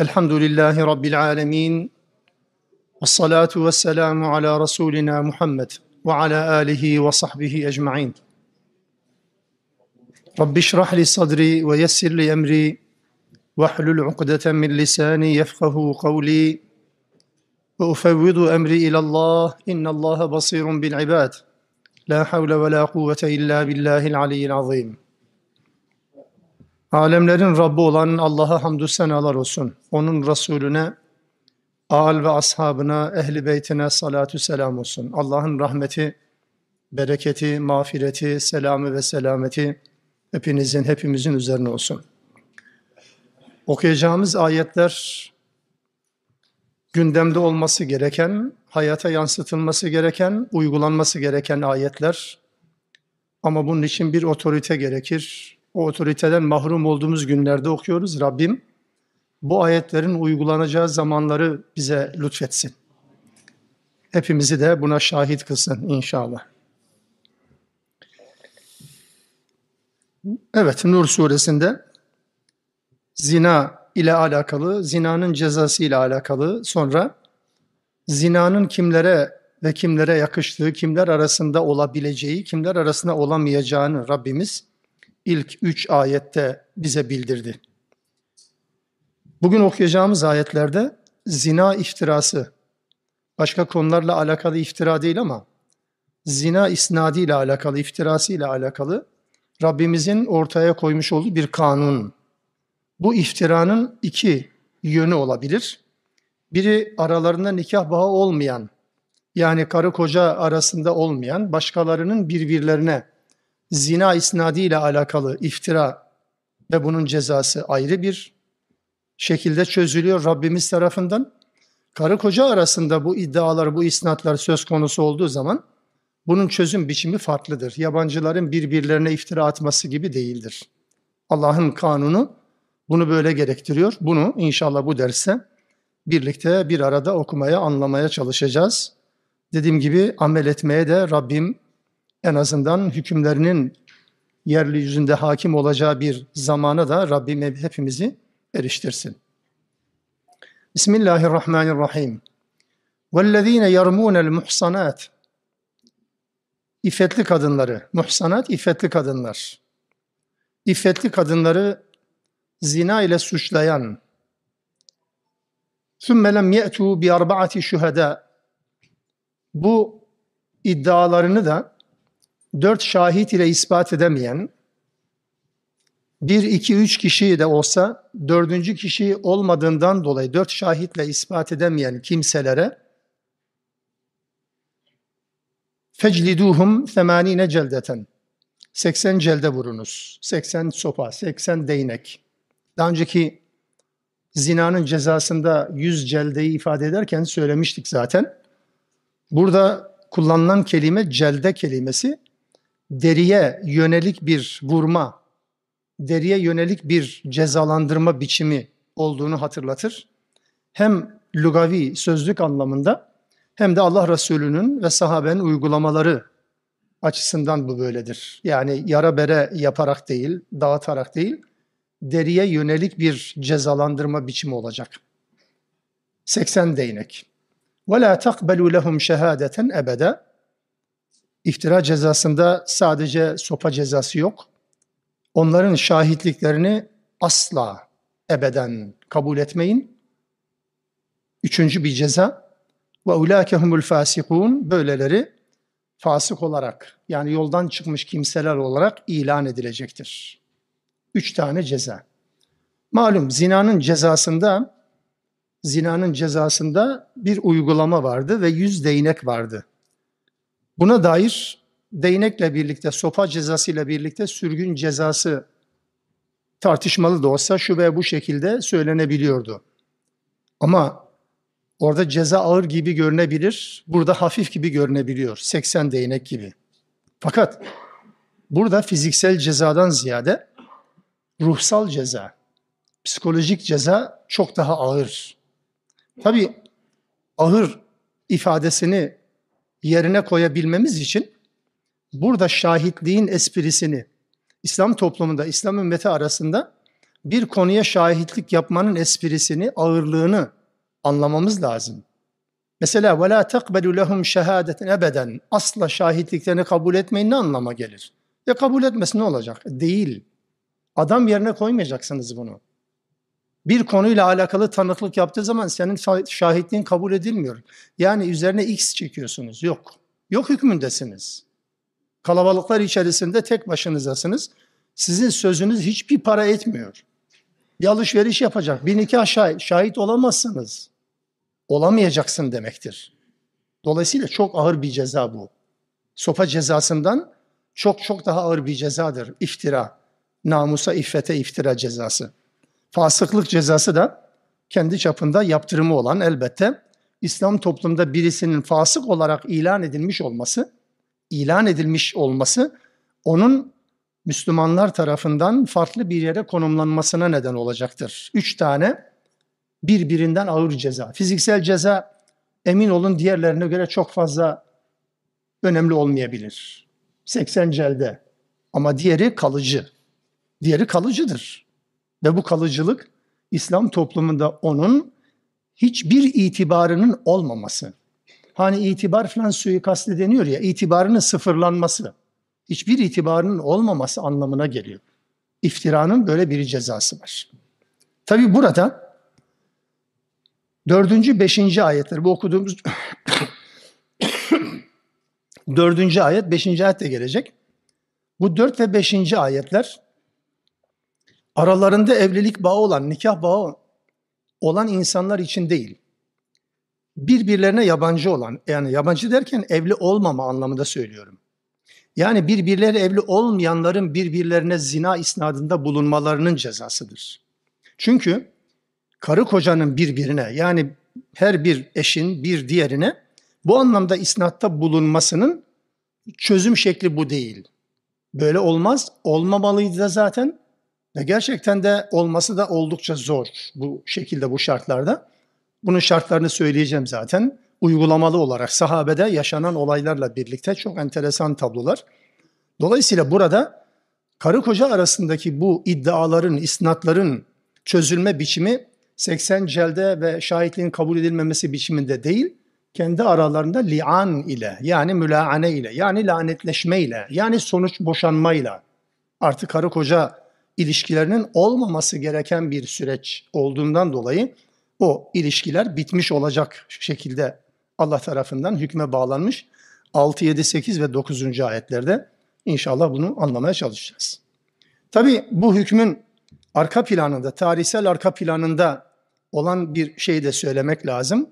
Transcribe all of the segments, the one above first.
الحمد لله رب العالمين والصلاة والسلام على رسولنا محمد وعلى آله وصحبه أجمعين. رب اشرح لي صدري ويسر لي أمري واحلل عقدة من لساني يفقه قولي وأفوض أمري إلى الله إن الله بصير بالعباد. لا حول ولا قوة إلا بالله العلي العظيم. Alemlerin Rabbi olan Allah'a hamdü senalar olsun. Onun Resulüne, âl ve ashabına, ehli beytine salatü selam olsun. Allah'ın rahmeti, bereketi, mağfireti, selamı ve selameti hepinizin, hepimizin üzerine olsun. Okuyacağımız ayetler gündemde olması gereken, hayata yansıtılması gereken, uygulanması gereken ayetler. Ama bunun için bir otorite gerekir. O otoriteden mahrum olduğumuz günlerde okuyoruz. Rabbim bu ayetlerin uygulanacağı zamanları bize lütfetsin. Hepimizi de buna şahit kılsın inşallah. Evet, Nur suresinde zina ile alakalı, zinanın cezası ile alakalı, sonra zinanın kimlere ve kimlere yakıştığı, kimler arasında olabileceği, kimler arasında olamayacağını Rabbimiz ilk üç ayette bize bildirdi. Bugün okuyacağımız ayetlerde zina iftirası, başka konularla alakalı iftira değil ama zina isnadi ile alakalı, iftirası ile alakalı Rabbimizin ortaya koymuş olduğu bir kanun. Bu iftiranın iki yönü olabilir. Biri aralarında nikah bağı olmayan, yani karı koca arasında olmayan, başkalarının birbirlerine zina isnadiyle alakalı iftira ve bunun cezası ayrı bir şekilde çözülüyor Rabbimiz tarafından. Karı koca arasında bu iddialar, bu isnatlar söz konusu olduğu zaman bunun çözüm biçimi farklıdır. Yabancıların birbirlerine iftira atması gibi değildir. Allah'ın kanunu bunu böyle gerektiriyor. Bunu inşallah bu derste birlikte bir arada okumaya, anlamaya çalışacağız. Dediğim gibi amel etmeye de Rabbim en azından hükümlerinin yerli yüzünde hakim olacağı bir zamana da Rabbim hepimizi eriştirsin. Bismillahirrahmanirrahim. وَالَّذ۪ينَ يَرْمُونَ الْمُحْصَنَاتِ İffetli kadınları, muhsanat iffetli kadınlar. İffetli kadınları zina ile suçlayan ثُمَّ لَمْ يَأْتُوا بِأَرْبَعَةِ شُهَدَى Bu iddialarını da dört şahit ile ispat edemeyen, bir, iki, üç kişi de olsa dördüncü kişi olmadığından dolayı dört şahitle ispat edemeyen kimselere fecliduhum semanine celdeten 80 celde vurunuz. 80 sopa, 80 değnek. Daha önceki zinanın cezasında 100 celdeyi ifade ederken söylemiştik zaten. Burada kullanılan kelime celde kelimesi deriye yönelik bir vurma, deriye yönelik bir cezalandırma biçimi olduğunu hatırlatır. Hem lugavi sözlük anlamında hem de Allah Resulü'nün ve sahabenin uygulamaları açısından bu böyledir. Yani yara bere yaparak değil, dağıtarak değil, deriye yönelik bir cezalandırma biçimi olacak. 80 değnek. وَلَا تَقْبَلُوا لَهُمْ شَهَادَةً ebede. İftira cezasında sadece sopa cezası yok. Onların şahitliklerini asla ebeden kabul etmeyin. Üçüncü bir ceza. Ve ulâkehumul fâsikûn. Böyleleri fasık olarak yani yoldan çıkmış kimseler olarak ilan edilecektir. Üç tane ceza. Malum zinanın cezasında zinanın cezasında bir uygulama vardı ve yüz değnek vardı. Buna dair değnekle birlikte, sopa cezasıyla birlikte sürgün cezası tartışmalı da olsa şu ve bu şekilde söylenebiliyordu. Ama orada ceza ağır gibi görünebilir, burada hafif gibi görünebiliyor, 80 değnek gibi. Fakat burada fiziksel cezadan ziyade ruhsal ceza, psikolojik ceza çok daha ağır. Tabii ağır ifadesini yerine koyabilmemiz için burada şahitliğin esprisini İslam toplumunda, İslam ümmeti arasında bir konuya şahitlik yapmanın esprisini, ağırlığını anlamamız lazım. Mesela وَلَا تَقْبَلُ لَهُمْ شَهَادَةً ebeden Asla şahitliklerini kabul etmeyin ne anlama gelir? Ya kabul etmesi ne olacak? Değil. Adam yerine koymayacaksınız bunu. Bir konuyla alakalı tanıklık yaptığı zaman senin şahitliğin kabul edilmiyor. Yani üzerine X çekiyorsunuz. Yok. Yok hükmündesiniz. Kalabalıklar içerisinde tek başınızasınız. Sizin sözünüz hiçbir para etmiyor. Bir alışveriş yapacak, bir nikah şahit, şahit olamazsınız. Olamayacaksın demektir. Dolayısıyla çok ağır bir ceza bu. Sopa cezasından çok çok daha ağır bir cezadır. İftira, namusa, iffete iftira cezası. Fasıklık cezası da kendi çapında yaptırımı olan elbette İslam toplumda birisinin fasık olarak ilan edilmiş olması, ilan edilmiş olması onun Müslümanlar tarafından farklı bir yere konumlanmasına neden olacaktır. Üç tane birbirinden ağır ceza. Fiziksel ceza emin olun diğerlerine göre çok fazla önemli olmayabilir. 80 celde ama diğeri kalıcı. Diğeri kalıcıdır. Ve bu kalıcılık İslam toplumunda onun hiçbir itibarının olmaması. Hani itibar falan suikast deniyor ya, itibarının sıfırlanması hiçbir itibarının olmaması anlamına geliyor. İftiranın böyle bir cezası var. Tabi burada dördüncü, beşinci ayetler bu okuduğumuz dördüncü ayet, beşinci ayet de gelecek. Bu dört ve beşinci ayetler aralarında evlilik bağı olan, nikah bağı olan insanlar için değil. Birbirlerine yabancı olan, yani yabancı derken evli olmama anlamında söylüyorum. Yani birbirleri evli olmayanların birbirlerine zina isnadında bulunmalarının cezasıdır. Çünkü karı kocanın birbirine yani her bir eşin bir diğerine bu anlamda isnatta bulunmasının çözüm şekli bu değil. Böyle olmaz, olmamalıydı da zaten ve gerçekten de olması da oldukça zor bu şekilde bu şartlarda. Bunun şartlarını söyleyeceğim zaten uygulamalı olarak sahabede yaşanan olaylarla birlikte çok enteresan tablolar. Dolayısıyla burada karı koca arasındaki bu iddiaların, isnatların çözülme biçimi 80 celde ve şahitliğin kabul edilmemesi biçiminde değil, kendi aralarında li'an ile yani mülaane ile yani lanetleşme ile yani sonuç boşanmayla artık karı koca ilişkilerinin olmaması gereken bir süreç olduğundan dolayı o ilişkiler bitmiş olacak şekilde Allah tarafından hükme bağlanmış 6, 7, 8 ve 9. ayetlerde inşallah bunu anlamaya çalışacağız. Tabi bu hükmün arka planında, tarihsel arka planında olan bir şey de söylemek lazım.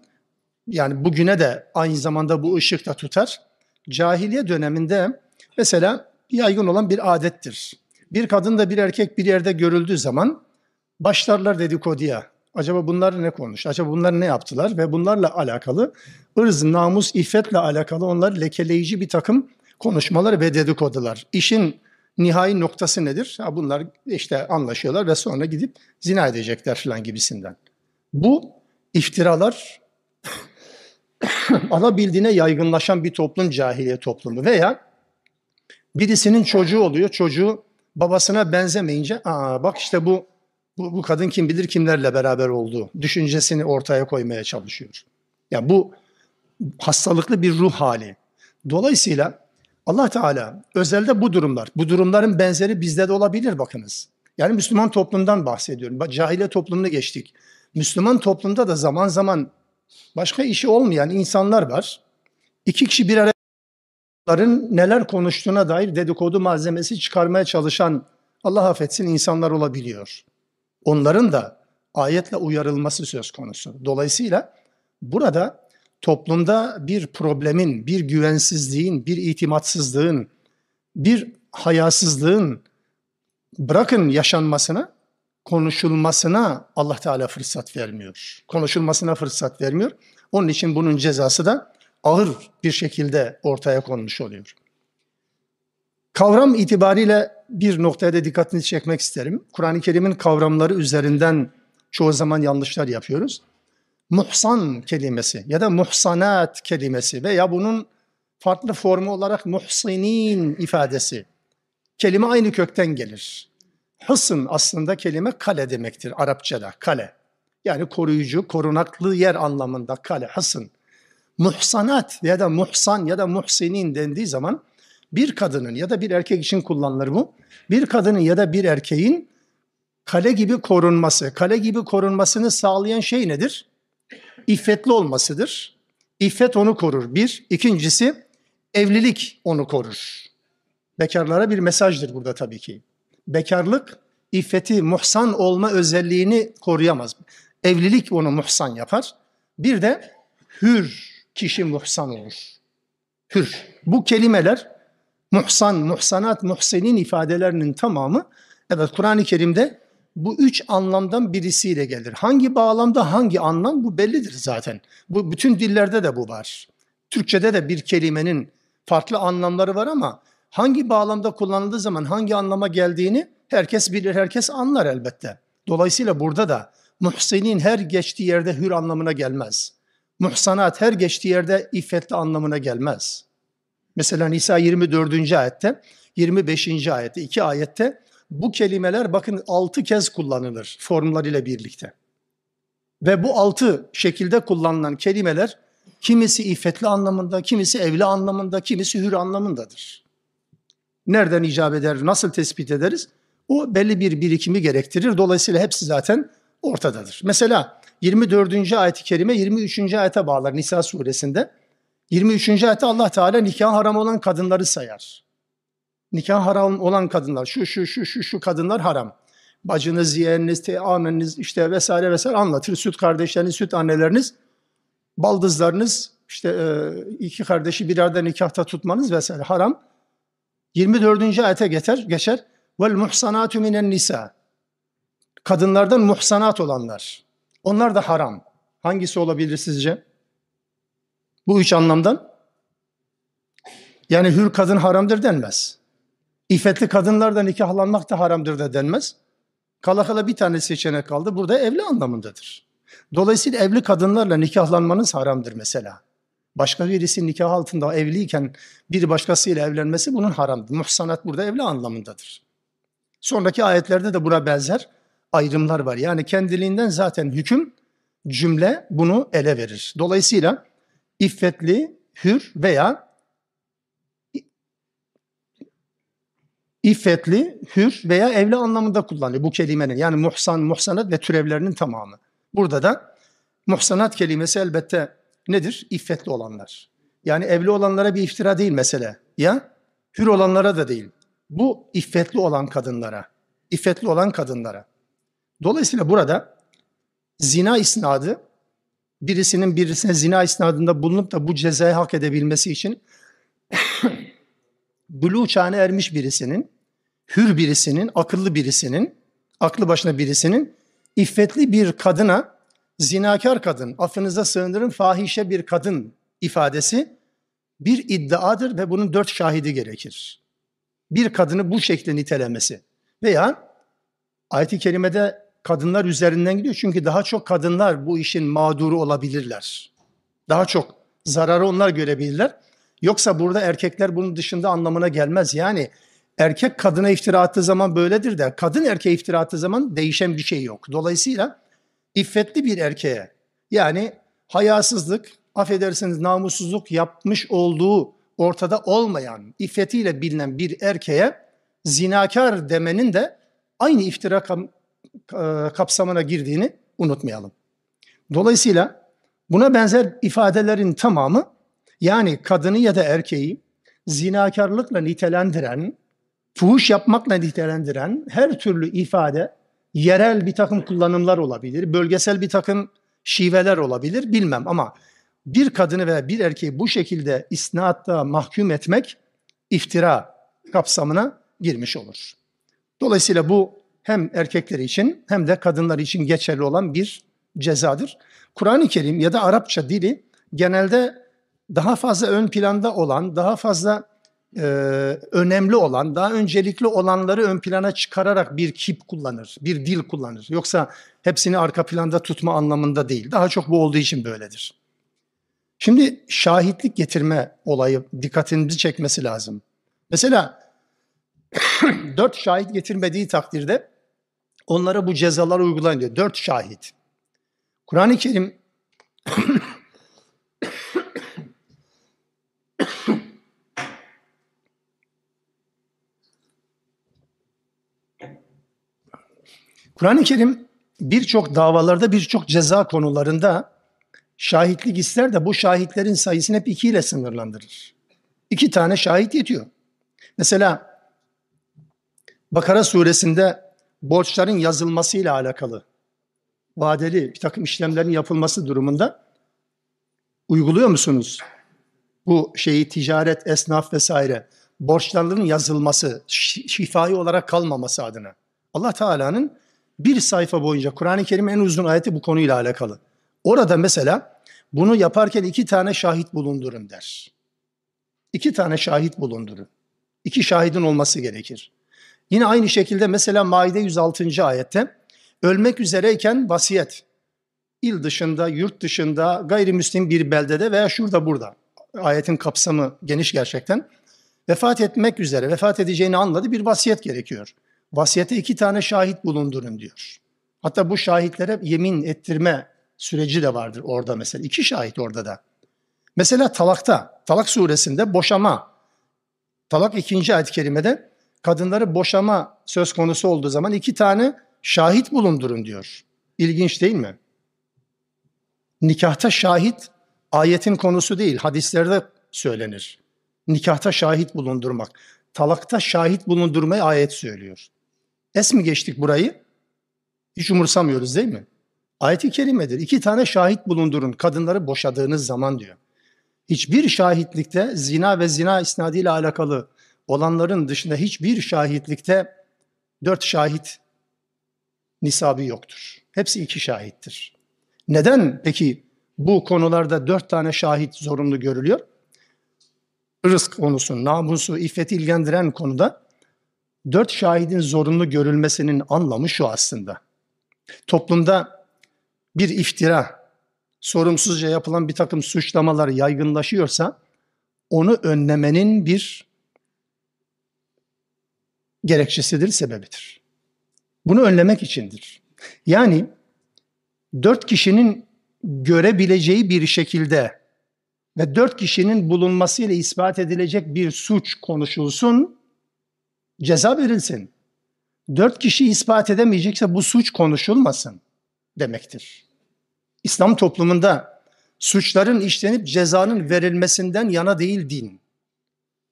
Yani bugüne de aynı zamanda bu ışık da tutar. Cahiliye döneminde mesela yaygın olan bir adettir. Bir kadın da bir erkek bir yerde görüldüğü zaman başlarlar dedikoduya. Acaba bunlar ne konuştu? Acaba bunlar ne yaptılar? Ve bunlarla alakalı ırz, namus, iffetle alakalı onlar lekeleyici bir takım konuşmalar ve dedikodular. İşin nihai noktası nedir? Ha bunlar işte anlaşıyorlar ve sonra gidip zina edecekler falan gibisinden. Bu iftiralar alabildiğine yaygınlaşan bir toplum cahiliye toplumu veya birisinin çocuğu oluyor, çocuğu babasına benzemeyince aa bak işte bu bu, bu kadın kim bilir kimlerle beraber olduğu düşüncesini ortaya koymaya çalışıyor. Ya yani bu hastalıklı bir ruh hali. Dolayısıyla Allah Teala özelde bu durumlar, bu durumların benzeri bizde de olabilir bakınız. Yani Müslüman toplumdan bahsediyorum. Cahiliye toplumunu geçtik. Müslüman toplumda da zaman zaman başka işi olmayan insanlar var. İki kişi bir araya neler konuştuğuna dair dedikodu malzemesi çıkarmaya çalışan Allah affetsin insanlar olabiliyor. Onların da ayetle uyarılması söz konusu. Dolayısıyla burada toplumda bir problemin, bir güvensizliğin, bir itimatsızlığın, bir hayasızlığın bırakın yaşanmasına, konuşulmasına Allah Teala fırsat vermiyor. Konuşulmasına fırsat vermiyor. Onun için bunun cezası da ağır bir şekilde ortaya konmuş oluyor. Kavram itibariyle bir noktaya da dikkatini çekmek isterim. Kur'an-ı Kerim'in kavramları üzerinden çoğu zaman yanlışlar yapıyoruz muhsan kelimesi ya da muhsanat kelimesi veya bunun farklı formu olarak muhsinin ifadesi. Kelime aynı kökten gelir. Hısın aslında kelime kale demektir Arapçada, kale. Yani koruyucu, korunaklı yer anlamında kale, hısın. Muhsanat ya da muhsan ya da muhsinin dendiği zaman bir kadının ya da bir erkek için kullanılır bu. Bir kadının ya da bir erkeğin kale gibi korunması, kale gibi korunmasını sağlayan şey nedir? İffetli olmasıdır. İffet onu korur. Bir. İkincisi evlilik onu korur. Bekarlara bir mesajdır burada tabii ki. Bekarlık iffeti, muhsan olma özelliğini koruyamaz. Evlilik onu muhsan yapar. Bir de hür kişi muhsan olur. Hür. Bu kelimeler muhsan, muhsanat, muhsenin ifadelerinin tamamı evet Kur'an-ı Kerim'de bu üç anlamdan birisiyle gelir. Hangi bağlamda hangi anlam bu bellidir zaten. Bu bütün dillerde de bu var. Türkçede de bir kelimenin farklı anlamları var ama hangi bağlamda kullanıldığı zaman hangi anlama geldiğini herkes bilir, herkes anlar elbette. Dolayısıyla burada da muhsenin her geçtiği yerde hür anlamına gelmez. Muhsanat her geçtiği yerde iffetli anlamına gelmez. Mesela Nisa 24. ayette, 25. ayette, iki ayette bu kelimeler bakın altı kez kullanılır formlarıyla birlikte. Ve bu altı şekilde kullanılan kelimeler kimisi iffetli anlamında, kimisi evli anlamında, kimisi hür anlamındadır. Nereden icap eder, nasıl tespit ederiz? O belli bir birikimi gerektirir. Dolayısıyla hepsi zaten ortadadır. Mesela 24. ayet-i kerime 23. ayete bağlar Nisa suresinde. 23. ayette Allah Teala nikah haram olan kadınları sayar. Nikah haram olan kadınlar, şu şu şu şu şu kadınlar haram. Bacınız, yeğeniniz, teameniniz işte vesaire vesaire anlatır. Süt kardeşleriniz, süt anneleriniz, baldızlarınız, işte e, iki kardeşi bir arada nikahta tutmanız vesaire haram. 24. ayete geçer, geçer. Vel muhsanatu minen nisa. Kadınlardan muhsanat olanlar. Onlar da haram. Hangisi olabilir sizce? Bu üç anlamdan. Yani hür kadın haramdır denmez. İffetli kadınlarla nikahlanmak da haramdır da denmez. Kala kala bir tane seçenek kaldı. Burada evli anlamındadır. Dolayısıyla evli kadınlarla nikahlanmanız haramdır mesela. Başka birisi nikah altında evliyken bir başkasıyla evlenmesi bunun haramdır. Muhsanat burada evli anlamındadır. Sonraki ayetlerde de buna benzer ayrımlar var. Yani kendiliğinden zaten hüküm cümle bunu ele verir. Dolayısıyla iffetli, hür veya iffetli, hür veya evli anlamında kullanılıyor bu kelimenin. Yani muhsan, muhsanat ve türevlerinin tamamı. Burada da muhsanat kelimesi elbette nedir? İffetli olanlar. Yani evli olanlara bir iftira değil mesele. Ya hür olanlara da değil. Bu iffetli olan kadınlara. İffetli olan kadınlara. Dolayısıyla burada zina isnadı birisinin birisine zina isnadında bulunup da bu cezayı hak edebilmesi için buluğ çağına ermiş birisinin, hür birisinin, akıllı birisinin, aklı başına birisinin iffetli bir kadına zinakar kadın, affınıza sığındırın fahişe bir kadın ifadesi bir iddiadır ve bunun dört şahidi gerekir. Bir kadını bu şekilde nitelemesi veya ayet-i kerimede kadınlar üzerinden gidiyor çünkü daha çok kadınlar bu işin mağduru olabilirler. Daha çok zararı onlar görebilirler. Yoksa burada erkekler bunun dışında anlamına gelmez. Yani erkek kadına iftira attığı zaman böyledir de kadın erkeğe iftira attığı zaman değişen bir şey yok. Dolayısıyla iffetli bir erkeğe yani hayasızlık, affedersiniz namussuzluk yapmış olduğu ortada olmayan, iffetiyle bilinen bir erkeğe zinakar demenin de aynı iftira kapsamına girdiğini unutmayalım. Dolayısıyla buna benzer ifadelerin tamamı yani kadını ya da erkeği zinakarlıkla nitelendiren, fuhuş yapmakla nitelendiren her türlü ifade yerel bir takım kullanımlar olabilir, bölgesel bir takım şiveler olabilir bilmem ama bir kadını veya bir erkeği bu şekilde isnatta mahkum etmek iftira kapsamına girmiş olur. Dolayısıyla bu hem erkekler için hem de kadınlar için geçerli olan bir cezadır. Kur'an-ı Kerim ya da Arapça dili genelde daha fazla ön planda olan, daha fazla e, önemli olan, daha öncelikli olanları ön plana çıkararak bir kip kullanır, bir dil kullanır. Yoksa hepsini arka planda tutma anlamında değil. Daha çok bu olduğu için böyledir. Şimdi şahitlik getirme olayı dikkatinizi çekmesi lazım. Mesela dört şahit getirmediği takdirde onlara bu cezalar uygulayın diyor. Dört şahit. Kur'an-ı Kerim Kur'an-ı Kerim birçok davalarda, birçok ceza konularında şahitlik ister de bu şahitlerin sayısını hep iki ile sınırlandırır. İki tane şahit yetiyor. Mesela Bakara suresinde borçların yazılmasıyla alakalı vadeli bir takım işlemlerin yapılması durumunda uyguluyor musunuz? Bu şeyi ticaret, esnaf vesaire borçların yazılması, şifai olarak kalmaması adına. Allah Teala'nın bir sayfa boyunca Kur'an-ı Kerim en uzun ayeti bu konuyla alakalı. Orada mesela bunu yaparken iki tane şahit bulundurun der. İki tane şahit bulundurun. İki şahidin olması gerekir. Yine aynı şekilde mesela Maide 106. ayette ölmek üzereyken vasiyet. İl dışında, yurt dışında, gayrimüslim bir beldede veya şurada burada. Ayetin kapsamı geniş gerçekten. Vefat etmek üzere, vefat edeceğini anladı bir vasiyet gerekiyor. Vasiyete iki tane şahit bulundurun diyor. Hatta bu şahitlere yemin ettirme süreci de vardır orada mesela. İki şahit orada da. Mesela talakta, Talak suresinde boşama, Talak ikinci ayet-i kerimede kadınları boşama söz konusu olduğu zaman iki tane şahit bulundurun diyor. İlginç değil mi? Nikahta şahit ayetin konusu değil, hadislerde söylenir. Nikahta şahit bulundurmak. Talakta şahit bulundurmayı ayet söylüyor. Es mi geçtik burayı? Hiç umursamıyoruz değil mi? Ayet-i kerimedir. İki tane şahit bulundurun kadınları boşadığınız zaman diyor. Hiçbir şahitlikte zina ve zina isnadiyle alakalı olanların dışında hiçbir şahitlikte dört şahit nisabı yoktur. Hepsi iki şahittir. Neden peki bu konularda dört tane şahit zorunlu görülüyor? Rızk konusu, namusu, iffeti ilgilendiren konuda dört şahidin zorunlu görülmesinin anlamı şu aslında. Toplumda bir iftira, sorumsuzca yapılan bir takım suçlamalar yaygınlaşıyorsa onu önlemenin bir gerekçesidir, sebebidir. Bunu önlemek içindir. Yani dört kişinin görebileceği bir şekilde ve dört kişinin bulunmasıyla ispat edilecek bir suç konuşulsun, ceza verilsin. Dört kişi ispat edemeyecekse bu suç konuşulmasın demektir. İslam toplumunda suçların işlenip cezanın verilmesinden yana değil din.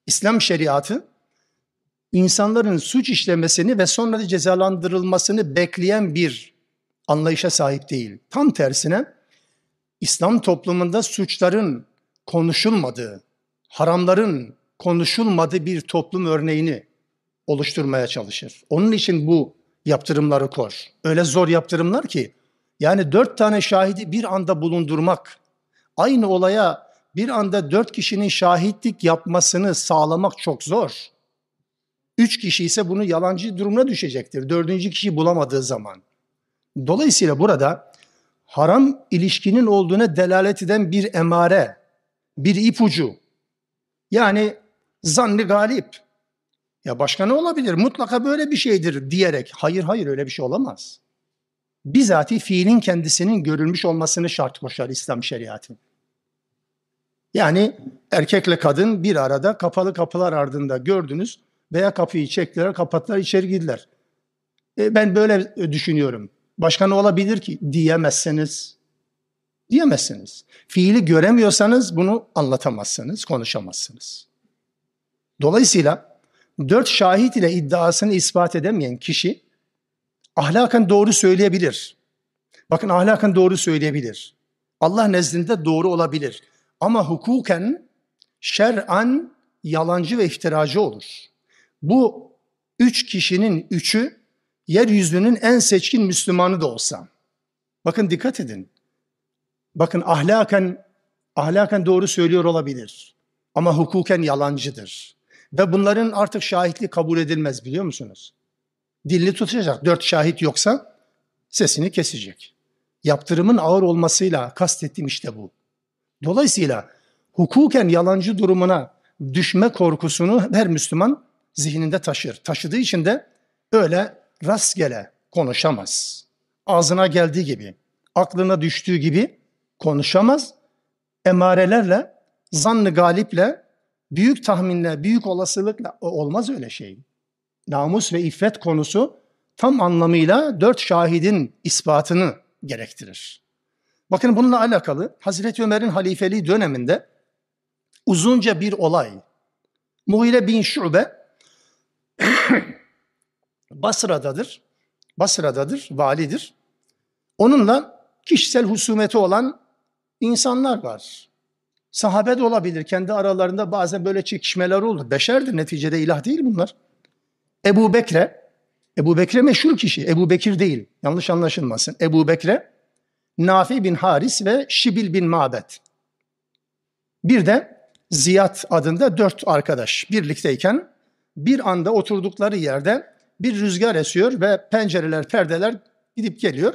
İslam şeriatı insanların suç işlemesini ve sonra cezalandırılmasını bekleyen bir anlayışa sahip değil. Tam tersine İslam toplumunda suçların konuşulmadığı, haramların konuşulmadığı bir toplum örneğini oluşturmaya çalışır. Onun için bu yaptırımları kor. Öyle zor yaptırımlar ki yani dört tane şahidi bir anda bulundurmak, aynı olaya bir anda dört kişinin şahitlik yapmasını sağlamak çok zor. Üç kişi ise bunu yalancı durumuna düşecektir. Dördüncü kişi bulamadığı zaman. Dolayısıyla burada haram ilişkinin olduğuna delalet eden bir emare, bir ipucu. Yani zanni galip. Ya başka ne olabilir? Mutlaka böyle bir şeydir diyerek. Hayır hayır öyle bir şey olamaz. Bizatihi fiilin kendisinin görülmüş olmasını şart koşar İslam şeriatı. Yani erkekle kadın bir arada kapalı kapılar ardında gördünüz veya kapıyı çektiler, kapattılar, içeri girdiler. E, ben böyle düşünüyorum. Başka ne olabilir ki? Diyemezsiniz. Diyemezsiniz. Fiili göremiyorsanız bunu anlatamazsınız, konuşamazsınız. Dolayısıyla dört şahit ile iddiasını ispat edemeyen kişi ahlaken doğru söyleyebilir. Bakın ahlaken doğru söyleyebilir. Allah nezdinde doğru olabilir. Ama hukuken şer'an yalancı ve iftiracı olur. Bu üç kişinin üçü yeryüzünün en seçkin Müslümanı da olsa. Bakın dikkat edin. Bakın ahlaken ahlaken doğru söylüyor olabilir. Ama hukuken yalancıdır. Ve bunların artık şahitliği kabul edilmez biliyor musunuz? Dilini tutacak. Dört şahit yoksa sesini kesecek. Yaptırımın ağır olmasıyla kastettiğim işte bu. Dolayısıyla hukuken yalancı durumuna düşme korkusunu her Müslüman zihninde taşır. Taşıdığı için de öyle rastgele konuşamaz. Ağzına geldiği gibi, aklına düştüğü gibi konuşamaz. Emarelerle, zannı galiple, büyük tahminle, büyük olasılıkla olmaz öyle şey. Namus ve iffet konusu tam anlamıyla dört şahidin ispatını gerektirir. Bakın bununla alakalı Hazreti Ömer'in halifeliği döneminde uzunca bir olay. Muhire bin Şube Basra'dadır. Basra'dadır, validir. Onunla kişisel husumeti olan insanlar var. Sahabe de olabilir. Kendi aralarında bazen böyle çekişmeler olur. Beşerdir neticede ilah değil bunlar. Ebu Bekre, Ebu Bekre meşhur kişi. Ebu Bekir değil. Yanlış anlaşılmasın. Ebu Bekre, Nafi bin Haris ve Şibil bin Mabet. Bir de Ziyad adında dört arkadaş birlikteyken bir anda oturdukları yerde bir rüzgar esiyor ve pencereler, perdeler gidip geliyor.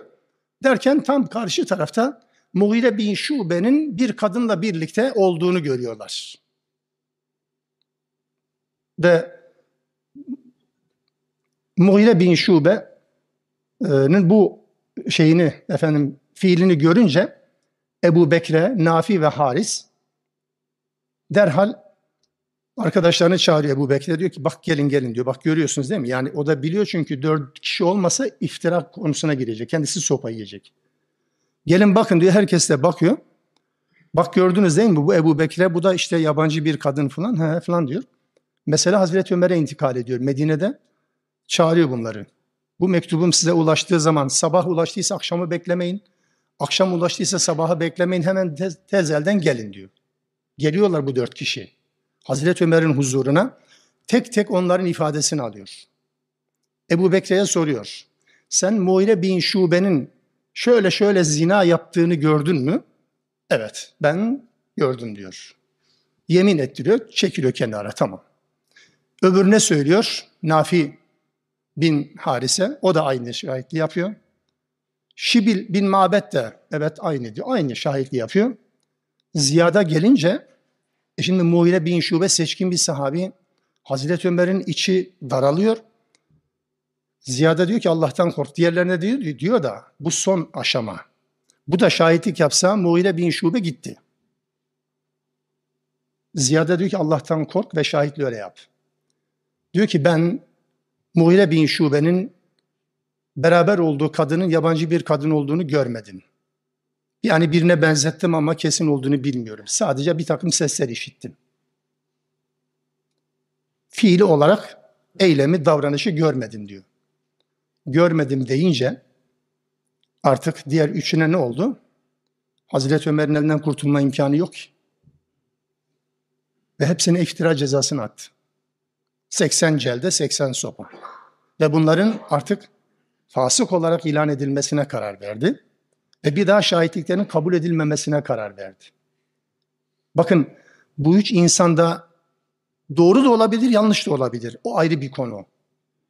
Derken tam karşı tarafta Mughire bin Şube'nin bir kadınla birlikte olduğunu görüyorlar. Ve Mughire bin Şube'nin bu şeyini efendim fiilini görünce Ebu Bekre, Nafi ve Haris derhal arkadaşlarını çağırıyor Ebu Bekre diyor ki bak gelin gelin diyor. Bak görüyorsunuz değil mi? Yani o da biliyor çünkü dört kişi olmasa iftira konusuna girecek. Kendisi sopa yiyecek. Gelin bakın diyor. Herkes de bakıyor. Bak gördünüz değil mi bu Ebu Bekre bu da işte yabancı bir kadın falan he, falan diyor. Mesela Hazreti Ömer'e intikal ediyor. Medine'de çağırıyor bunları. Bu mektubum size ulaştığı zaman sabah ulaştıysa akşamı beklemeyin. Akşam ulaştıysa sabahı beklemeyin hemen tez, tezelden gelin diyor. Geliyorlar bu dört kişi. Hazreti Ömer'in huzuruna tek tek onların ifadesini alıyor. Ebu Bekre'ye soruyor. Sen Muire bin Şube'nin şöyle şöyle zina yaptığını gördün mü? Evet ben gördüm diyor. Yemin ettiriyor, çekiliyor kenara tamam. Öbürüne söylüyor, Nafi bin Harise, o da aynı şahitliği yapıyor. Şibil bin Mabet de evet aynı diyor, aynı şahitliği yapıyor. Ziyada gelince, e şimdi Muhire bin Şube seçkin bir sahabi, Hazreti Ömer'in içi daralıyor. Ziyada diyor ki Allah'tan kork. Diğerlerine diyor, diyor da bu son aşama. Bu da şahitlik yapsa Muhire bin Şube gitti. Ziyada diyor ki Allah'tan kork ve şahitli öyle yap. Diyor ki ben Muhire bin Şube'nin beraber olduğu kadının yabancı bir kadın olduğunu görmedim. Yani birine benzettim ama kesin olduğunu bilmiyorum. Sadece bir takım sesler işittim. Fiili olarak eylemi, davranışı görmedim diyor. Görmedim deyince artık diğer üçüne ne oldu? Hazreti Ömer'in elinden kurtulma imkanı yok. Ve hepsine iftira cezasını attı. 80 celde 80 sopa. Ve bunların artık fasık olarak ilan edilmesine karar verdi. Ve bir daha şahitliklerinin kabul edilmemesine karar verdi. Bakın bu üç insanda doğru da olabilir, yanlış da olabilir. O ayrı bir konu.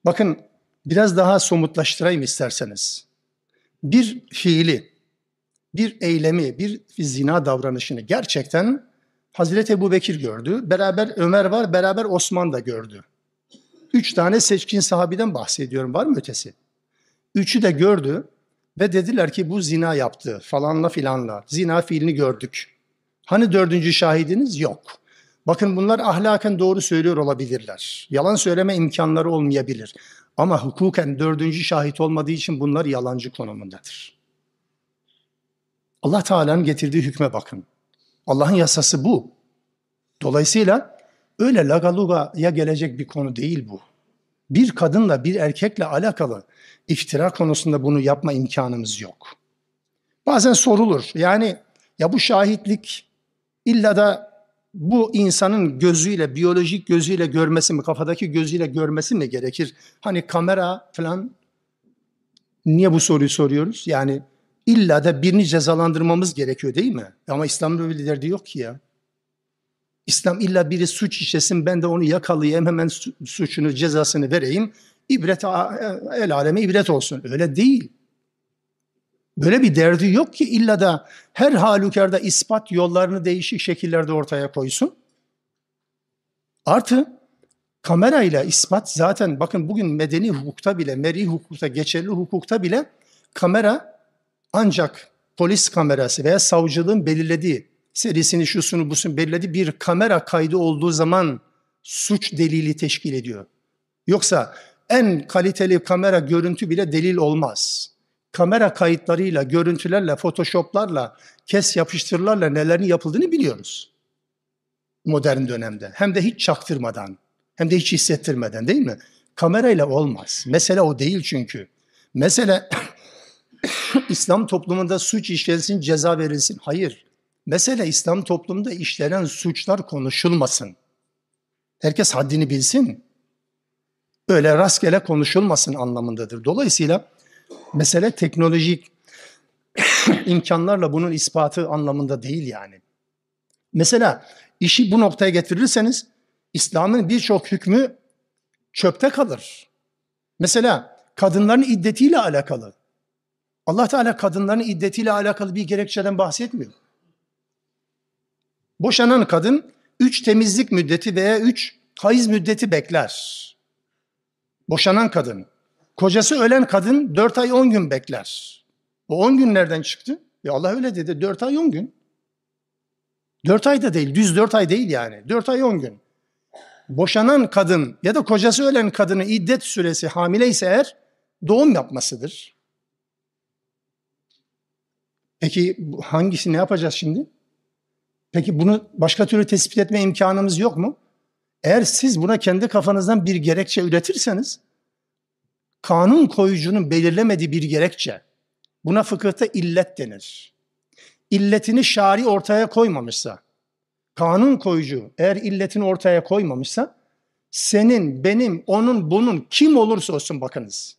Bakın biraz daha somutlaştırayım isterseniz. Bir fiili, bir eylemi, bir zina davranışını gerçekten Hazreti Ebu Bekir gördü. Beraber Ömer var, beraber Osman da gördü. Üç tane seçkin sahabiden bahsediyorum. Var mı ötesi? Üçü de gördü ve dediler ki bu zina yaptı falanla filanla. Zina fiilini gördük. Hani dördüncü şahidiniz? Yok. Bakın bunlar ahlaken doğru söylüyor olabilirler. Yalan söyleme imkanları olmayabilir. Ama hukuken dördüncü şahit olmadığı için bunlar yalancı konumundadır. Allah Teala'nın getirdiği hükme bakın. Allah'ın yasası bu. Dolayısıyla öyle lagalugaya gelecek bir konu değil bu. Bir kadınla bir erkekle alakalı iftira konusunda bunu yapma imkanımız yok. Bazen sorulur. Yani ya bu şahitlik illa da bu insanın gözüyle, biyolojik gözüyle görmesi mi, kafadaki gözüyle görmesi mi gerekir? Hani kamera falan niye bu soruyu soruyoruz? Yani illa da birini cezalandırmamız gerekiyor değil mi? Ama İslam böyle derdi yok ki ya. İslam illa biri suç işlesin ben de onu yakalayayım hemen suçunu cezasını vereyim. İbret el aleme ibret olsun. Öyle değil. Böyle bir derdi yok ki illa da her halükarda ispat yollarını değişik şekillerde ortaya koysun. Artı Kamerayla ispat zaten bakın bugün medeni hukukta bile, meri hukukta, geçerli hukukta bile kamera ancak polis kamerası veya savcılığın belirlediği serisini şusunu busunu belirlediği bir kamera kaydı olduğu zaman suç delili teşkil ediyor. Yoksa en kaliteli kamera görüntü bile delil olmaz. Kamera kayıtlarıyla, görüntülerle, photoshoplarla, kes yapıştırlarla nelerin yapıldığını biliyoruz. Modern dönemde. Hem de hiç çaktırmadan, hem de hiç hissettirmeden değil mi? Kamerayla olmaz. Mesele o değil çünkü. Mesele İslam toplumunda suç işlensin, ceza verilsin. Hayır. Mesele İslam toplumunda işlenen suçlar konuşulmasın. Herkes haddini bilsin. Öyle rastgele konuşulmasın anlamındadır. Dolayısıyla mesele teknolojik imkanlarla bunun ispatı anlamında değil yani. Mesela işi bu noktaya getirirseniz İslam'ın birçok hükmü çöpte kalır. Mesela kadınların iddetiyle alakalı. Allah Teala kadınların iddetiyle alakalı bir gerekçeden bahsetmiyor. Boşanan kadın üç temizlik müddeti veya üç hayız müddeti bekler. Boşanan kadın. Kocası ölen kadın dört ay on gün bekler. O on gün nereden çıktı? Ya Allah öyle dedi. Dört ay on gün. Dört ay da değil, düz dört ay değil yani. Dört ay on gün. Boşanan kadın ya da kocası ölen kadının iddet süresi hamile ise eğer doğum yapmasıdır. Peki hangisi ne yapacağız şimdi? Peki bunu başka türlü tespit etme imkanımız yok mu? Eğer siz buna kendi kafanızdan bir gerekçe üretirseniz, kanun koyucunun belirlemediği bir gerekçe, buna fıkıhta illet denir. İlletini şari ortaya koymamışsa, kanun koyucu eğer illetini ortaya koymamışsa, senin, benim, onun, bunun kim olursa olsun bakınız.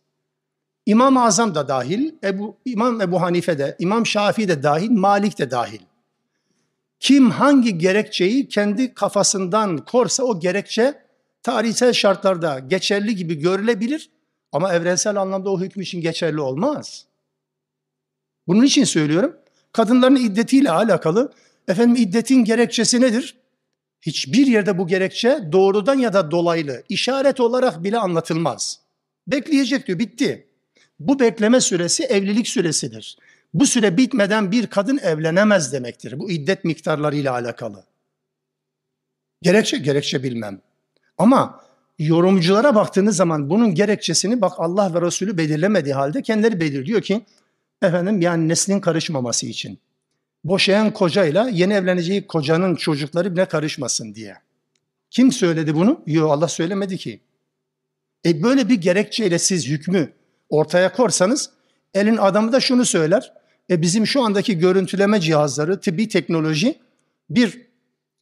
İmam-ı Azam da dahil, Ebu, İmam Ebu Hanife de, İmam Şafii de dahil, Malik de dahil. Kim hangi gerekçeyi kendi kafasından korsa o gerekçe tarihsel şartlarda geçerli gibi görülebilir ama evrensel anlamda o hüküm için geçerli olmaz. Bunun için söylüyorum. Kadınların iddetiyle alakalı efendim iddetin gerekçesi nedir? Hiçbir yerde bu gerekçe doğrudan ya da dolaylı işaret olarak bile anlatılmaz. Bekleyecek diyor bitti. Bu bekleme süresi evlilik süresidir. Bu süre bitmeden bir kadın evlenemez demektir. Bu iddet miktarlarıyla alakalı. Gerekçe gerekçe bilmem. Ama yorumculara baktığınız zaman bunun gerekçesini bak Allah ve Resulü belirlemediği halde kendileri belirliyor ki efendim yani neslin karışmaması için. Boşayan kocayla yeni evleneceği kocanın çocukları bile karışmasın diye. Kim söyledi bunu? Yok Allah söylemedi ki. E böyle bir gerekçeyle siz hükmü ortaya korsanız elin adamı da şunu söyler. E bizim şu andaki görüntüleme cihazları, tıbbi teknoloji bir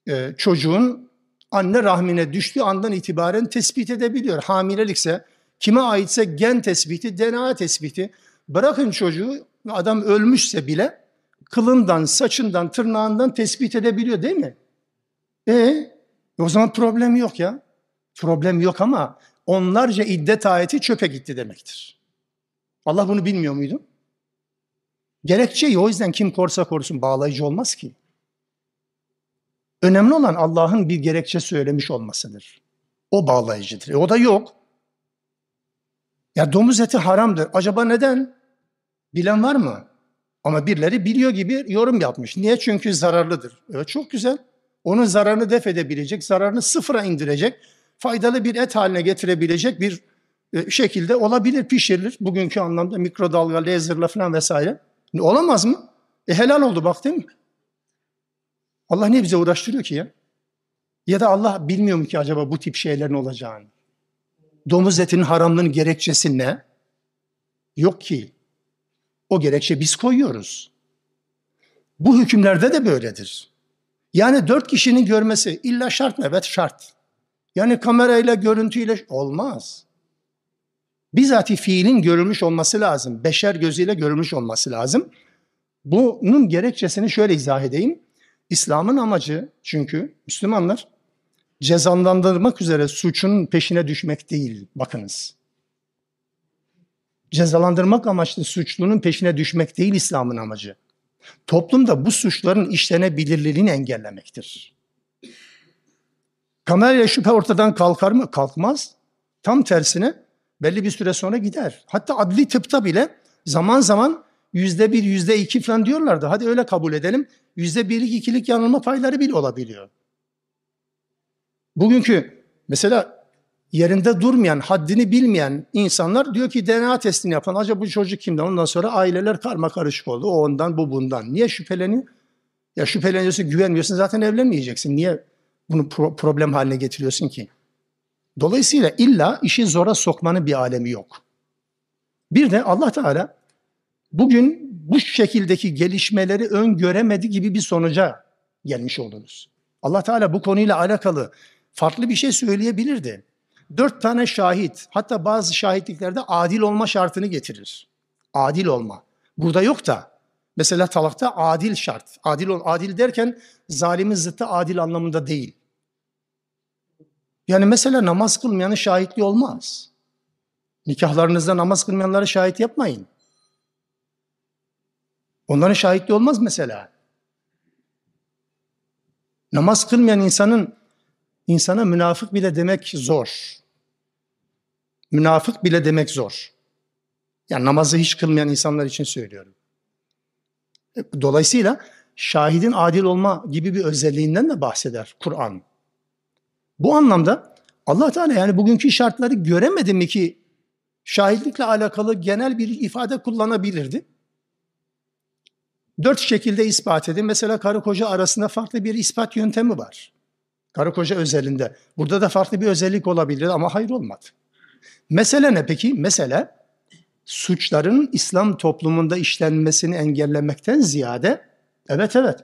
e, çocuğun anne rahmine düştüğü andan itibaren tespit edebiliyor. Hamilelikse, kime aitse gen tespiti, DNA tespiti. Bırakın çocuğu, adam ölmüşse bile kılından, saçından, tırnağından tespit edebiliyor değil mi? E o zaman problem yok ya. Problem yok ama onlarca iddet ayeti çöpe gitti demektir. Allah bunu bilmiyor muydu? Gerekçeyi o yüzden kim korsa korusun bağlayıcı olmaz ki. Önemli olan Allah'ın bir gerekçe söylemiş olmasıdır. O bağlayıcıdır. E o da yok. Ya domuz eti haramdır. Acaba neden? Bilen var mı? Ama birileri biliyor gibi yorum yapmış. Niye? Çünkü zararlıdır. Evet çok güzel. Onun zararını def edebilecek, zararını sıfıra indirecek, faydalı bir et haline getirebilecek bir e, şekilde olabilir, pişirilir. Bugünkü anlamda mikrodalga, laserla falan vesaire. Olamaz mı? E helal oldu bak değil mi? Allah niye bize uğraştırıyor ki ya? Ya da Allah bilmiyor mu ki acaba bu tip şeylerin olacağını? Domuz etinin haramlığının gerekçesi ne? Yok ki. O gerekçe biz koyuyoruz. Bu hükümlerde de böyledir. Yani dört kişinin görmesi illa şart mı? Evet şart. Yani kamerayla, görüntüyle olmaz. Bizatihi fiilin görülmüş olması lazım. Beşer gözüyle görülmüş olması lazım. Bunun gerekçesini şöyle izah edeyim. İslam'ın amacı çünkü Müslümanlar cezalandırmak üzere suçun peşine düşmek değil. Bakınız. Cezalandırmak amaçlı suçlunun peşine düşmek değil İslam'ın amacı. Toplumda bu suçların işlenebilirliğini engellemektir. Kamerayla şüphe ortadan kalkar mı? Kalkmaz. Tam tersine belli bir süre sonra gider. Hatta adli tıpta bile zaman zaman yüzde bir, yüzde iki falan diyorlardı. Hadi öyle kabul edelim. Yüzde birlik, ikilik yanılma payları bile olabiliyor. Bugünkü mesela yerinde durmayan, haddini bilmeyen insanlar diyor ki DNA testini yapan acaba bu çocuk kimden? Ondan sonra aileler karma karışık oldu. O ondan, bu bundan. Niye şüpheleniyor? Ya şüpheleniyorsun, güvenmiyorsun zaten evlenmeyeceksin. Niye bunu pro- problem haline getiriyorsun ki? Dolayısıyla illa işi zora sokmanın bir alemi yok. Bir de Allah Teala bugün bu şekildeki gelişmeleri öngöremedi gibi bir sonuca gelmiş oldunuz. Allah Teala bu konuyla alakalı farklı bir şey söyleyebilirdi. Dört tane şahit, hatta bazı şahitliklerde adil olma şartını getirir. Adil olma. Burada yok da. Mesela talakta adil şart. Adil ol, adil derken zalimin zıttı adil anlamında değil. Yani mesela namaz kılmayanın şahitliği olmaz. Nikahlarınızda namaz kılmayanları şahit yapmayın. Onların şahitliği olmaz mesela. Namaz kılmayan insanın insana münafık bile demek zor. Münafık bile demek zor. Yani namazı hiç kılmayan insanlar için söylüyorum. Dolayısıyla şahidin adil olma gibi bir özelliğinden de bahseder Kur'an. Bu anlamda Allah Teala yani bugünkü şartları göremedi mi ki şahitlikle alakalı genel bir ifade kullanabilirdi? Dört şekilde ispat edin. Mesela karı koca arasında farklı bir ispat yöntemi var. Karı koca özelinde. Burada da farklı bir özellik olabilir ama hayır olmadı. Mesele ne peki? Mesele suçların İslam toplumunda işlenmesini engellemekten ziyade evet evet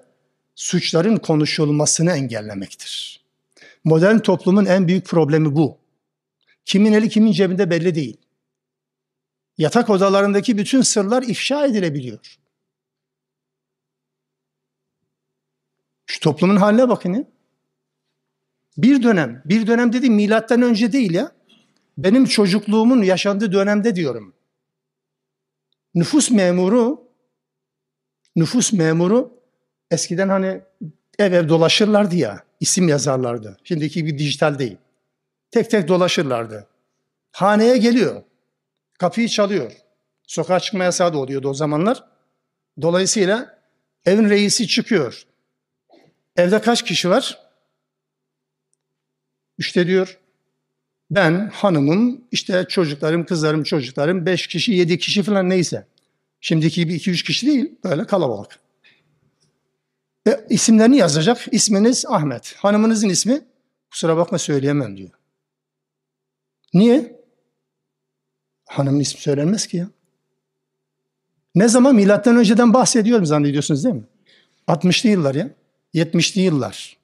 suçların konuşulmasını engellemektir. Modern toplumun en büyük problemi bu. Kimin eli kimin cebinde belli değil. Yatak odalarındaki bütün sırlar ifşa edilebiliyor. Şu toplumun haline bakın ya. Bir dönem, bir dönem dediğim milattan önce değil ya. Benim çocukluğumun yaşandığı dönemde diyorum. Nüfus memuru, nüfus memuru eskiden hani ev ev dolaşırlardı ya, isim yazarlardı. Şimdiki gibi dijital değil. Tek tek dolaşırlardı. Haneye geliyor, kapıyı çalıyor. Sokağa çıkma yasağı da oluyordu o zamanlar. Dolayısıyla evin reisi çıkıyor. Evde kaç kişi var? İşte diyor ben hanımım işte çocuklarım kızlarım çocuklarım beş kişi yedi kişi falan neyse. Şimdiki gibi iki üç kişi değil böyle kalabalık. Ve isimlerini yazacak. İsminiz Ahmet. Hanımınızın ismi kusura bakma söyleyemem diyor. Niye? Hanımın ismi söylenmez ki ya. Ne zaman? Milattan önceden bahsediyorum zannediyorsunuz değil mi? 60'lı yıllar ya. 70'li yıllar.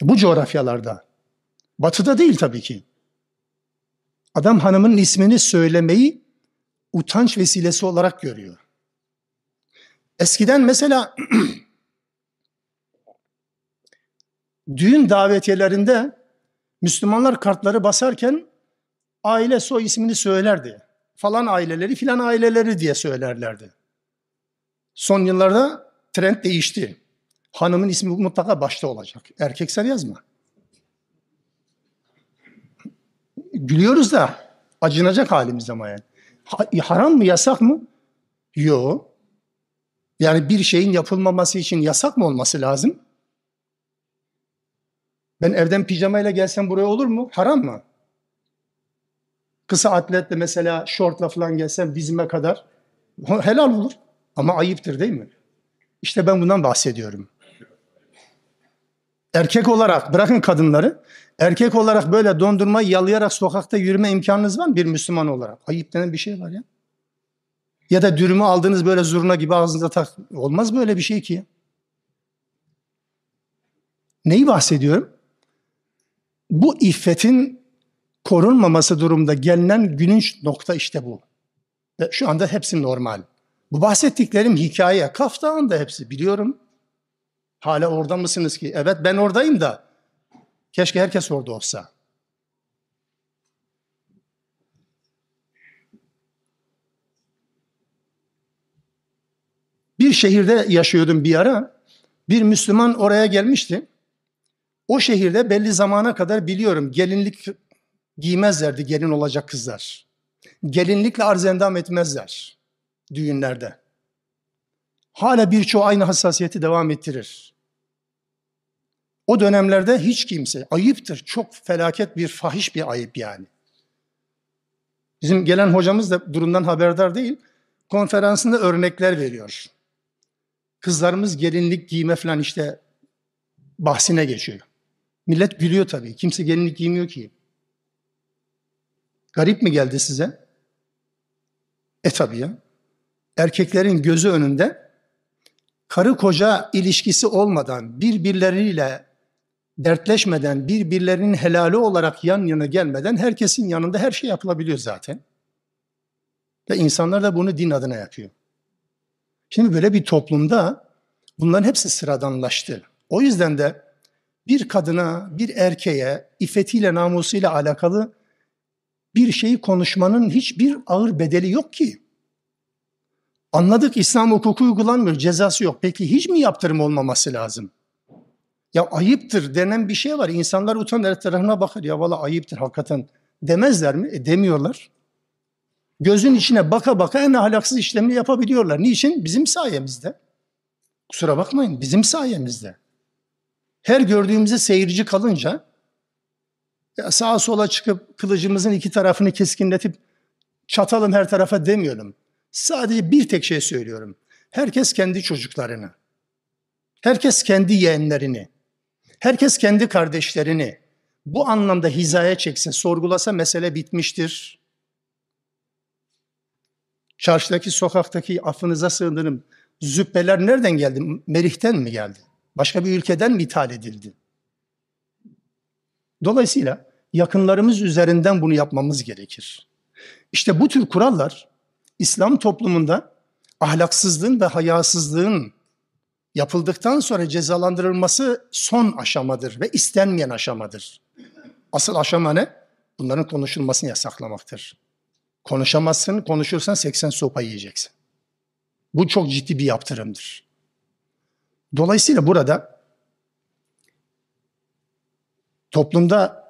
Bu coğrafyalarda. Batıda değil tabii ki. Adam hanımın ismini söylemeyi utanç vesilesi olarak görüyor. Eskiden mesela düğün davetiyelerinde Müslümanlar kartları basarken aile soy ismini söylerdi. Falan aileleri filan aileleri diye söylerlerdi. Son yıllarda trend değişti. Hanımın ismi mutlaka başta olacak. Erkek sen yazma. Gülüyoruz da acınacak halimiz ama yani. haram mı yasak mı? Yok. Yani bir şeyin yapılmaması için yasak mı olması lazım? Ben evden pijamayla gelsem buraya olur mu? Haram mı? Kısa atletle mesela şortla falan gelsem dizime kadar helal olur. Ama ayıptır değil mi? İşte ben bundan bahsediyorum. Erkek olarak bırakın kadınları. Erkek olarak böyle dondurma yalayarak sokakta yürüme imkanınız var mı bir Müslüman olarak? Ayıp denen bir şey var ya. Ya da dürümü aldınız böyle zurna gibi ağzınıza tak. Olmaz böyle bir şey ki. Neyi bahsediyorum? Bu iffetin korunmaması durumda gelinen gülünç nokta işte bu. Ve şu anda hepsi normal. Bu bahsettiklerim hikaye. Kaf Dağı'nda hepsi biliyorum. Hala orada mısınız ki? Evet ben oradayım da. Keşke herkes orada olsa. Bir şehirde yaşıyordum bir ara. Bir Müslüman oraya gelmişti. O şehirde belli zamana kadar biliyorum gelinlik giymezlerdi gelin olacak kızlar. Gelinlikle arz endam etmezler düğünlerde. Hala birçoğu aynı hassasiyeti devam ettirir. O dönemlerde hiç kimse, ayıptır, çok felaket bir fahiş bir ayıp yani. Bizim gelen hocamız da durumdan haberdar değil, konferansında örnekler veriyor. Kızlarımız gelinlik giyme falan işte bahsine geçiyor. Millet gülüyor tabii. Kimse gelinlik giymiyor ki. Garip mi geldi size? E tabii ya. Erkeklerin gözü önünde karı koca ilişkisi olmadan, birbirleriyle dertleşmeden, birbirlerinin helali olarak yan yana gelmeden herkesin yanında her şey yapılabiliyor zaten. Ve insanlar da bunu din adına yapıyor. Şimdi böyle bir toplumda bunların hepsi sıradanlaştı. O yüzden de bir kadına, bir erkeğe iffetiyle, namusuyla alakalı bir şeyi konuşmanın hiçbir ağır bedeli yok ki. Anladık İslam hukuku uygulanmıyor, cezası yok. Peki hiç mi yaptırım olmaması lazım? Ya ayıptır denen bir şey var. İnsanlar utanır tarafına bakar. Ya valla ayıptır hakikaten demezler mi? E demiyorlar. Gözün içine baka baka en ahlaksız işlemini yapabiliyorlar. Niçin? Bizim sayemizde. Kusura bakmayın bizim sayemizde. Her gördüğümüzde seyirci kalınca sağa sola çıkıp kılıcımızın iki tarafını keskinletip çatalım her tarafa demiyorum. Sadece bir tek şey söylüyorum. Herkes kendi çocuklarını, herkes kendi yeğenlerini, herkes kendi kardeşlerini bu anlamda hizaya çekse, sorgulasa mesele bitmiştir. Çarşıdaki, sokaktaki affınıza sığınırım. Zübbeler nereden geldi? Merih'ten mi geldi? Başka bir ülkeden mi ithal edildi? Dolayısıyla yakınlarımız üzerinden bunu yapmamız gerekir. İşte bu tür kurallar İslam toplumunda ahlaksızlığın ve hayasızlığın yapıldıktan sonra cezalandırılması son aşamadır ve istenmeyen aşamadır. Asıl aşama ne? Bunların konuşulmasını yasaklamaktır. Konuşamazsın, konuşursan 80 sopa yiyeceksin. Bu çok ciddi bir yaptırımdır. Dolayısıyla burada toplumda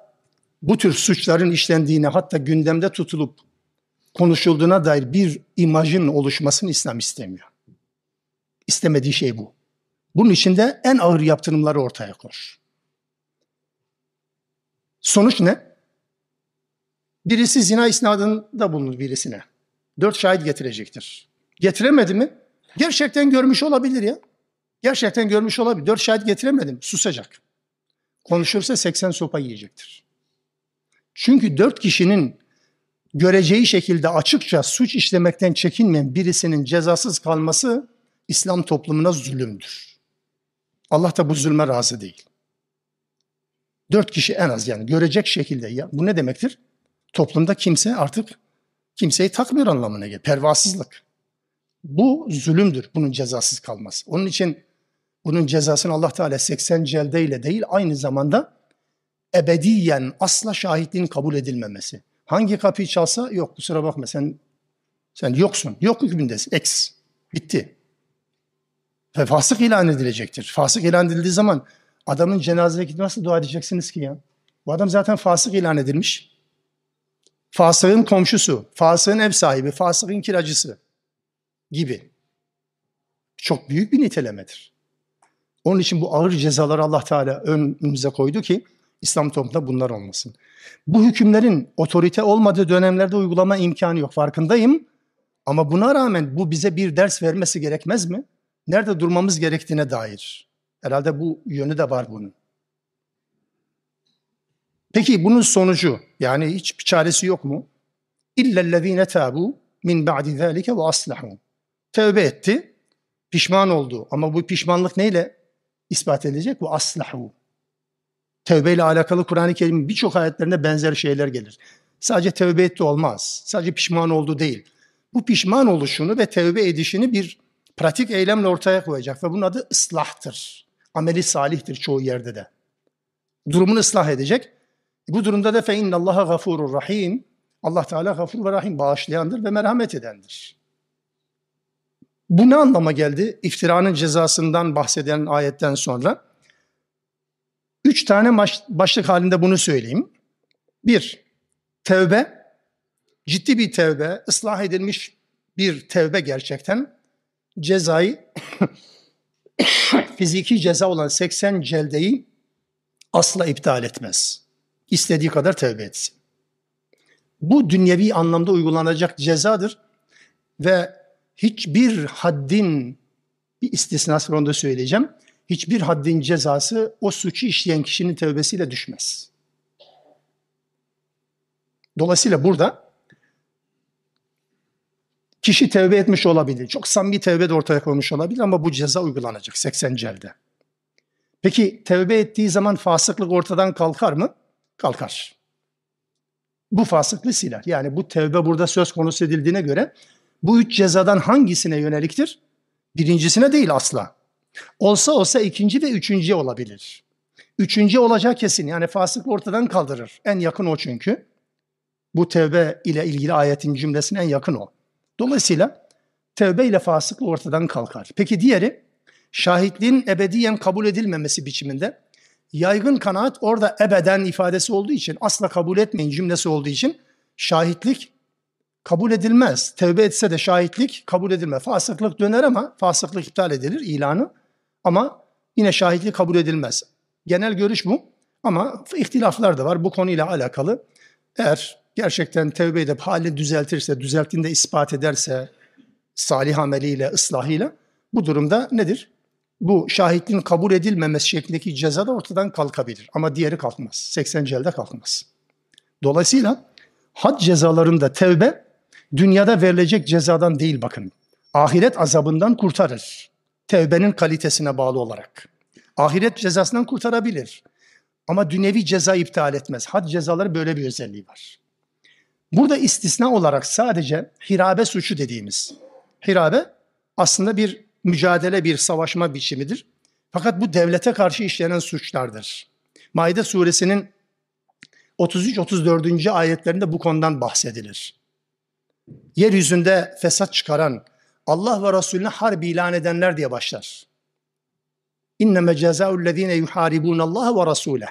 bu tür suçların işlendiğine hatta gündemde tutulup konuşulduğuna dair bir imajın oluşmasını İslam istemiyor. İstemediği şey bu. Bunun için de en ağır yaptırımları ortaya koş. Sonuç ne? Birisi zina isnadında bulunur birisine. Dört şahit getirecektir. Getiremedi mi? Gerçekten görmüş olabilir ya. Gerçekten görmüş olabilir. Dört şahit getiremedim. Susacak. Konuşursa 80 sopa yiyecektir. Çünkü dört kişinin göreceği şekilde açıkça suç işlemekten çekinmeyen birisinin cezasız kalması İslam toplumuna zulümdür. Allah da bu zulme razı değil. Dört kişi en az yani görecek şekilde. Ya, bu ne demektir? Toplumda kimse artık kimseyi takmıyor anlamına gelir. Pervasızlık. Bu zulümdür bunun cezasız kalması. Onun için bunun cezasını Allah Teala 80 celdeyle değil aynı zamanda ebediyen asla şahitliğin kabul edilmemesi. Hangi kapıyı çalsa yok kusura bakma sen sen yoksun. Yok hükmündesin. Eks. Bitti. Ve fasık ilan edilecektir. Fasık ilan edildiği zaman adamın cenazeye nasıl dua edeceksiniz ki ya? Bu adam zaten fasık ilan edilmiş. Fasığın komşusu, fasığın ev sahibi, fasığın kiracısı gibi. Çok büyük bir nitelemedir. Onun için bu ağır cezaları Allah Teala önümüze koydu ki İslam toplumunda bunlar olmasın. Bu hükümlerin otorite olmadığı dönemlerde uygulama imkanı yok farkındayım. Ama buna rağmen bu bize bir ders vermesi gerekmez mi? Nerede durmamız gerektiğine dair. Herhalde bu yönü de var bunun. Peki bunun sonucu yani hiçbir çaresi yok mu? İllellezine tabu min ba'di zalike ve aslahu. Tövbe etti, pişman oldu. Ama bu pişmanlık neyle ispat edilecek? Bu aslahu. Tövbe ile alakalı Kur'an-ı Kerim'in birçok ayetlerinde benzer şeyler gelir. Sadece tövbe etti olmaz. Sadece pişman oldu değil. Bu pişman oluşunu ve tövbe edişini bir pratik eylemle ortaya koyacak ve bunun adı ıslahtır. Ameli salihtir çoğu yerde de. Durumunu ıslah edecek. Bu durumda da fe innallaha gafurur rahim. Allah Teala gafur ve rahim bağışlayandır ve merhamet edendir. Bu ne anlama geldi? İftiranın cezasından bahseden ayetten sonra Üç tane baş, başlık halinde bunu söyleyeyim. Bir, tevbe. Ciddi bir tevbe, ıslah edilmiş bir tevbe gerçekten. Cezayı, fiziki ceza olan 80 celdeyi asla iptal etmez. İstediği kadar tevbe etsin. Bu dünyevi anlamda uygulanacak cezadır ve hiçbir haddin bir istisnası onu da söyleyeceğim. Hiçbir haddin cezası o suçu işleyen kişinin tevbesiyle düşmez. Dolayısıyla burada kişi tevbe etmiş olabilir. Çok samimi tevbe de ortaya koymuş olabilir ama bu ceza uygulanacak 80 celde. Peki tevbe ettiği zaman fasıklık ortadan kalkar mı? Kalkar. Bu fasıklığı siler. Yani bu tevbe burada söz konusu edildiğine göre bu üç cezadan hangisine yöneliktir? Birincisine değil asla. Olsa olsa ikinci ve üçüncü olabilir. Üçüncü olacak kesin. Yani fasık ortadan kaldırır. En yakın o çünkü. Bu tevbe ile ilgili ayetin cümlesine en yakın o. Dolayısıyla tevbe ile fasıklık ortadan kalkar. Peki diğeri şahitliğin ebediyen kabul edilmemesi biçiminde yaygın kanaat orada ebeden ifadesi olduğu için asla kabul etmeyin cümlesi olduğu için şahitlik kabul edilmez. Tevbe etse de şahitlik kabul edilmez. Fasıklık döner ama fasıklık iptal edilir ilanı ama yine şahitlik kabul edilmez. Genel görüş bu ama ihtilaflar da var bu konuyla alakalı. Eğer gerçekten tevbe edip hali düzeltirse, düzelttiğinde ispat ederse salih ameliyle, ıslahıyla bu durumda nedir? Bu şahitliğin kabul edilmemesi şeklindeki ceza da ortadan kalkabilir. Ama diğeri kalkmaz. 80 celde kalkmaz. Dolayısıyla had cezalarında tevbe dünyada verilecek cezadan değil bakın. Ahiret azabından kurtarır. Tevbenin kalitesine bağlı olarak. Ahiret cezasından kurtarabilir. Ama dünyevi ceza iptal etmez. Had cezaları böyle bir özelliği var. Burada istisna olarak sadece hirabe suçu dediğimiz. Hirabe aslında bir mücadele, bir savaşma biçimidir. Fakat bu devlete karşı işlenen suçlardır. Maide suresinin 33-34. ayetlerinde bu konudan bahsedilir. Yeryüzünde fesat çıkaran, Allah ve Resulüne harbi ilan edenler diye başlar. İnneme cezaü'llezine yuharibun Allah ve Resuleh.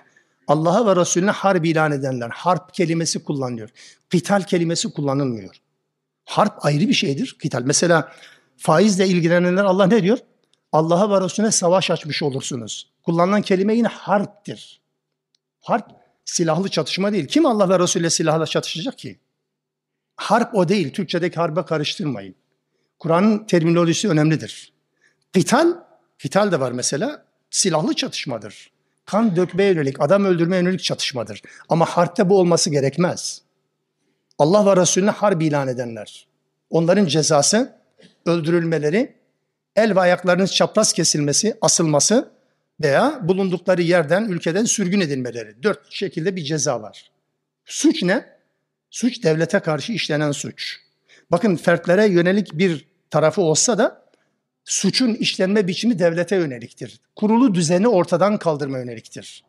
Allah'a ve Resulüne harp ilan edenler. Harp kelimesi kullanılıyor. Kital kelimesi kullanılmıyor. Harp ayrı bir şeydir. Kital. Mesela faizle ilgilenenler Allah ne diyor? Allah'a ve Resulüne savaş açmış olursunuz. Kullanılan kelime yine harptir. Harp silahlı çatışma değil. Kim Allah ve Resulüne silahla çatışacak ki? Harp o değil. Türkçedeki harbe karıştırmayın. Kur'an'ın terminolojisi önemlidir. Kital, kital de var mesela. Silahlı çatışmadır kan dökmeye yönelik, adam öldürmeye yönelik çatışmadır. Ama harpte bu olması gerekmez. Allah ve Resulüne harp ilan edenler. Onların cezası öldürülmeleri, el ve ayaklarının çapraz kesilmesi, asılması veya bulundukları yerden, ülkeden sürgün edilmeleri. Dört şekilde bir ceza var. Suç ne? Suç devlete karşı işlenen suç. Bakın fertlere yönelik bir tarafı olsa da suçun işlenme biçimi devlete yöneliktir. Kurulu düzeni ortadan kaldırma yöneliktir.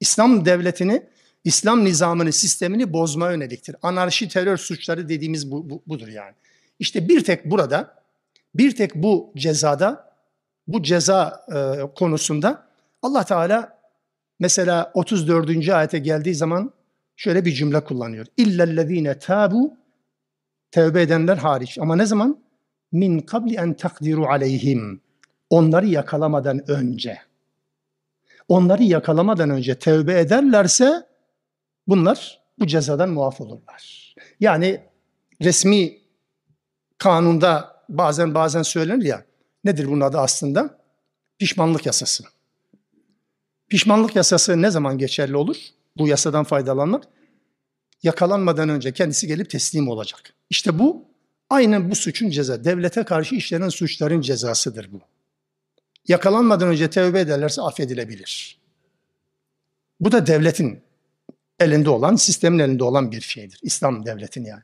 İslam devletini, İslam nizamını, sistemini bozma yöneliktir. Anarşi, terör suçları dediğimiz bu, bu, budur yani. İşte bir tek burada, bir tek bu cezada, bu ceza e, konusunda Allah Teala mesela 34. ayete geldiği zaman şöyle bir cümle kullanıyor. İllellezine tabu tevbe edenler hariç. Ama ne zaman? min kabli en takdiru aleyhim. Onları yakalamadan önce. Onları yakalamadan önce tevbe ederlerse bunlar bu cezadan muaf olurlar. Yani resmi kanunda bazen bazen söylenir ya nedir bunun adı aslında? Pişmanlık yasası. Pişmanlık yasası ne zaman geçerli olur? Bu yasadan faydalanmak yakalanmadan önce kendisi gelip teslim olacak. İşte bu Aynen bu suçun ceza. Devlete karşı işlenen suçların cezasıdır bu. Yakalanmadan önce tevbe ederlerse affedilebilir. Bu da devletin elinde olan, sistemin elinde olan bir şeydir. İslam devletin yani.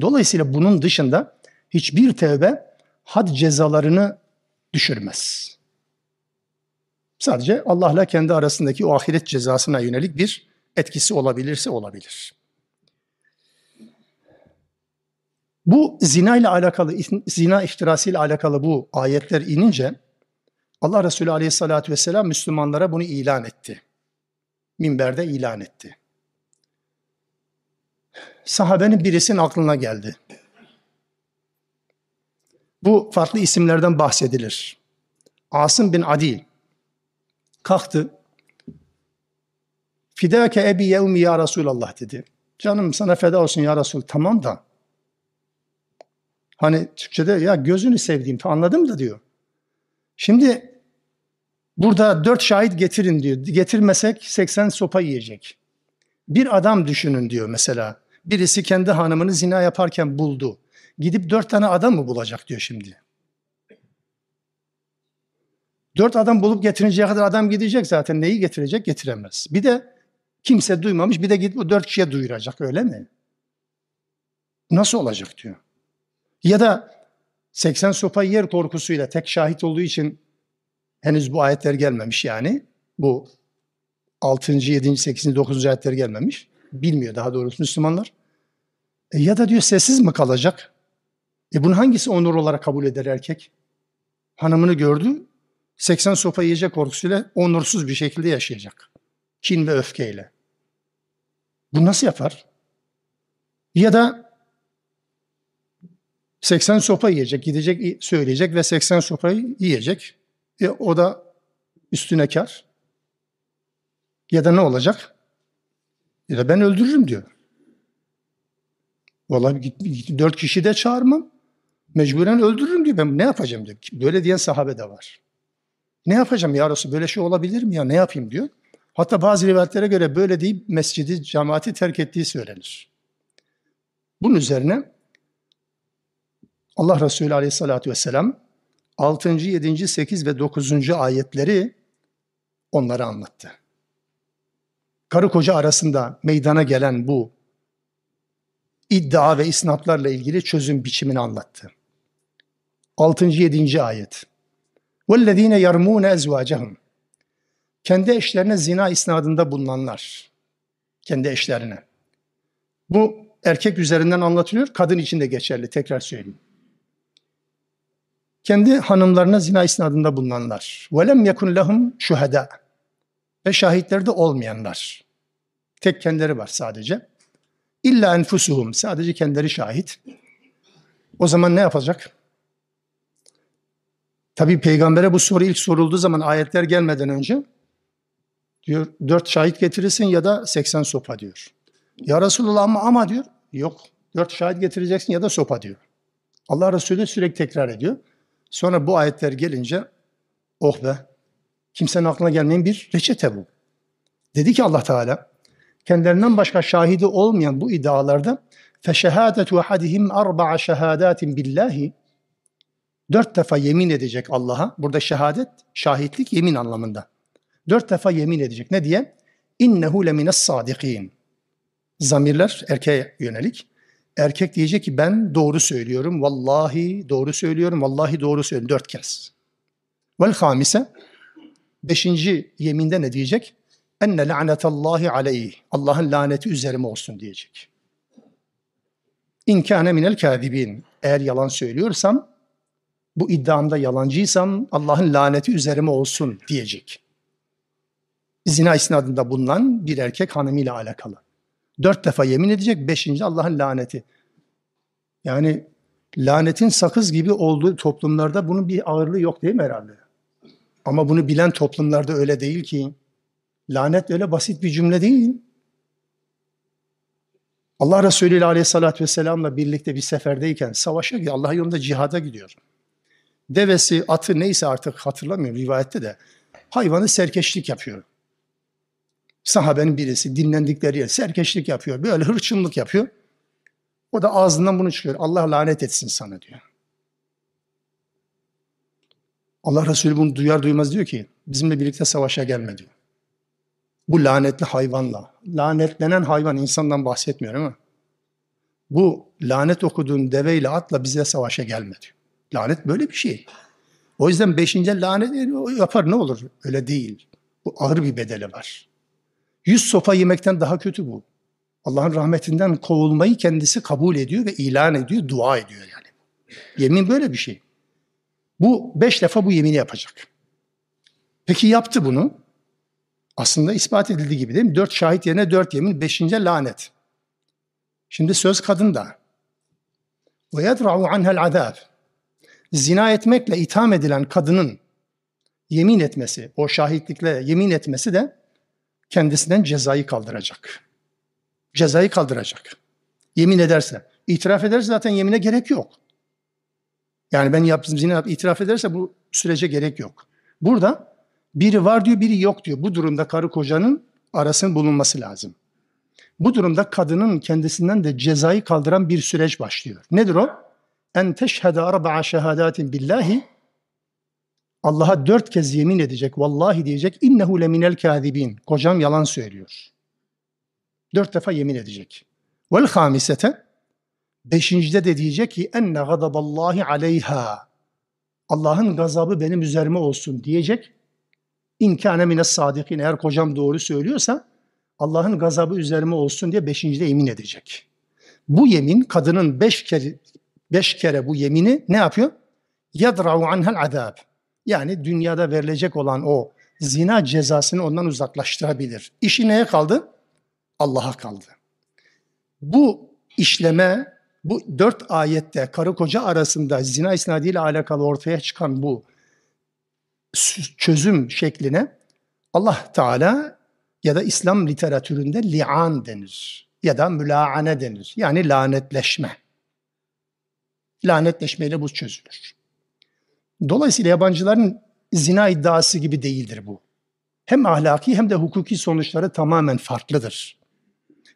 Dolayısıyla bunun dışında hiçbir tevbe had cezalarını düşürmez. Sadece Allah'la kendi arasındaki o ahiret cezasına yönelik bir etkisi olabilirse olabilir. Bu zina ile alakalı, zina iftirası ile alakalı bu ayetler inince Allah Resulü Aleyhisselatü Vesselam Müslümanlara bunu ilan etti. minberde ilan etti. Sahabenin birisinin aklına geldi. Bu farklı isimlerden bahsedilir. Asım bin Adi kalktı. Fidâke ebi yevmi ya Resulallah dedi. Canım sana feda olsun ya Resul. Tamam da. Hani Türkçe'de ya gözünü sevdiğim anladım da diyor. Şimdi burada dört şahit getirin diyor. Getirmesek 80 sopa yiyecek. Bir adam düşünün diyor mesela. Birisi kendi hanımını zina yaparken buldu. Gidip dört tane adam mı bulacak diyor şimdi. Dört adam bulup getirinceye kadar adam gidecek zaten. Neyi getirecek? Getiremez. Bir de kimse duymamış bir de gidip o dört kişiye duyuracak öyle mi? Nasıl olacak diyor. Ya da 80 sopa yer korkusuyla tek şahit olduğu için henüz bu ayetler gelmemiş yani. Bu 6. 7. 8. 9. ayetler gelmemiş. Bilmiyor daha doğrusu Müslümanlar. E ya da diyor sessiz mi kalacak? E bunun hangisi onur olarak kabul eder erkek? Hanımını gördü, 80 sopa yiyecek korkusuyla onursuz bir şekilde yaşayacak. Kin ve öfkeyle. Bu nasıl yapar? Ya da 80 sopa yiyecek, gidecek söyleyecek ve 80 sopayı yiyecek. E, o da üstüne kar. Ya da ne olacak? Ya da ben öldürürüm diyor. Vallahi dört kişi de çağırmam. Mecburen öldürürüm diyor. Ben ne yapacağım diyor. Böyle diyen sahabe de var. Ne yapacağım ya Resul böyle şey olabilir mi ya ne yapayım diyor. Hatta bazı rivayetlere göre böyle deyip mescidi, cemaati terk ettiği söylenir. Bunun üzerine Allah Resulü aleyhissalatü vesselam 6. 7. 8 ve 9. ayetleri onlara anlattı. Karı koca arasında meydana gelen bu iddia ve isnatlarla ilgili çözüm biçimini anlattı. 6. 7. ayet. وَالَّذ۪ينَ يَرْمُونَ اَزْوَاجَهُمْ Kendi eşlerine zina isnadında bulunanlar. Kendi eşlerine. Bu erkek üzerinden anlatılıyor, kadın için de geçerli. Tekrar söyleyeyim. Kendi hanımlarına zina isnadında bulunanlar. وَلَمْ يَكُنْ لَهُمْ şuhada Ve şahitlerde olmayanlar. Tek kendileri var sadece. İlla enfusuhum. Sadece kendileri şahit. O zaman ne yapacak? Tabi peygambere bu soru ilk sorulduğu zaman ayetler gelmeden önce diyor dört şahit getirirsin ya da 80 sopa diyor. Ya Resulullah ama ama diyor. Yok. Dört şahit getireceksin ya da sopa diyor. Allah Resulü sürekli tekrar ediyor. Sonra bu ayetler gelince oh be kimsenin aklına gelmeyen bir reçete bu. Dedi ki Allah Teala kendilerinden başka şahidi olmayan bu iddialarda feşehadetu ahadihim arba'a şehadatin billahi dört defa yemin edecek Allah'a. Burada şehadet, şahitlik yemin anlamında. Dört defa yemin edecek. Ne diye? İnnehu lemines sadikin. Zamirler erkeğe yönelik. Erkek diyecek ki ben doğru söylüyorum. Vallahi doğru söylüyorum. Vallahi doğru söylüyorum. Dört kez. Vel hamise. Beşinci yeminde ne diyecek? Enne la'netallahi aleyh. Allah'ın laneti üzerime olsun diyecek. İn kâne minel kâzibin. Eğer yalan söylüyorsam bu iddiamda yalancıysam Allah'ın laneti üzerime olsun diyecek. Zina isnadında bulunan bir erkek hanımıyla alakalı. Dört defa yemin edecek, beşinci Allah'ın laneti. Yani lanetin sakız gibi olduğu toplumlarda bunun bir ağırlığı yok değil mi herhalde? Ama bunu bilen toplumlarda öyle değil ki. Lanet öyle basit bir cümle değil. Allah Resulü ile aleyhissalatü vesselamla birlikte bir seferdeyken savaşa gidiyor. Allah yolunda cihada gidiyor devesi, atı neyse artık hatırlamıyorum rivayette de hayvanı serkeşlik yapıyor. Sahabenin birisi dinlendikleri yer serkeşlik yapıyor. Böyle hırçınlık yapıyor. O da ağzından bunu çıkıyor. Allah lanet etsin sana diyor. Allah Resulü bunu duyar duymaz diyor ki bizimle birlikte savaşa gelme diyor. Bu lanetli hayvanla. Lanetlenen hayvan insandan bahsetmiyor ama bu lanet okuduğun deveyle atla bize savaşa gelme diyor. Lanet böyle bir şey. O yüzden beşinci lanet yapar ne olur? Öyle değil. Bu ağır bir bedeli var. Yüz sopa yemekten daha kötü bu. Allah'ın rahmetinden kovulmayı kendisi kabul ediyor ve ilan ediyor, dua ediyor yani. Yemin böyle bir şey. Bu beş defa bu yemini yapacak. Peki yaptı bunu. Aslında ispat edildiği gibi değil mi? Dört şahit yerine dört yemin, beşinci lanet. Şimdi söz kadında. Yedra'u anhel azab. Zina etmekle itham edilen kadının yemin etmesi, o şahitlikle yemin etmesi de kendisinden cezayı kaldıracak. Cezayı kaldıracak. Yemin ederse. itiraf ederse zaten yemine gerek yok. Yani ben yaptım zina itiraf ederse bu sürece gerek yok. Burada biri var diyor, biri yok diyor. Bu durumda karı kocanın arasının bulunması lazım. Bu durumda kadının kendisinden de cezayı kaldıran bir süreç başlıyor. Nedir o? En teşhede arba'a şehadatin billahi Allah'a dört kez yemin edecek, vallahi diyecek, innehu leminel kâzibin. Kocam yalan söylüyor. Dört defa yemin edecek. Vel hamisete, beşincide de diyecek ki, enne gadaballahi aleyha. Allah'ın gazabı benim üzerime olsun diyecek. İnkâne mines sadikin. Eğer kocam doğru söylüyorsa, Allah'ın gazabı üzerime olsun diye beşincide yemin edecek. Bu yemin, kadının beş kere, beş kere bu yemini ne yapıyor? Yadra'u anhel azab yani dünyada verilecek olan o zina cezasını ondan uzaklaştırabilir. İşi neye kaldı? Allah'a kaldı. Bu işleme, bu dört ayette karı koca arasında zina isnadiyle alakalı ortaya çıkan bu çözüm şekline Allah Teala ya da İslam literatüründe li'an denir ya da mülaane denir. Yani lanetleşme. Lanetleşmeyle bu çözülür. Dolayısıyla yabancıların zina iddiası gibi değildir bu. Hem ahlaki hem de hukuki sonuçları tamamen farklıdır.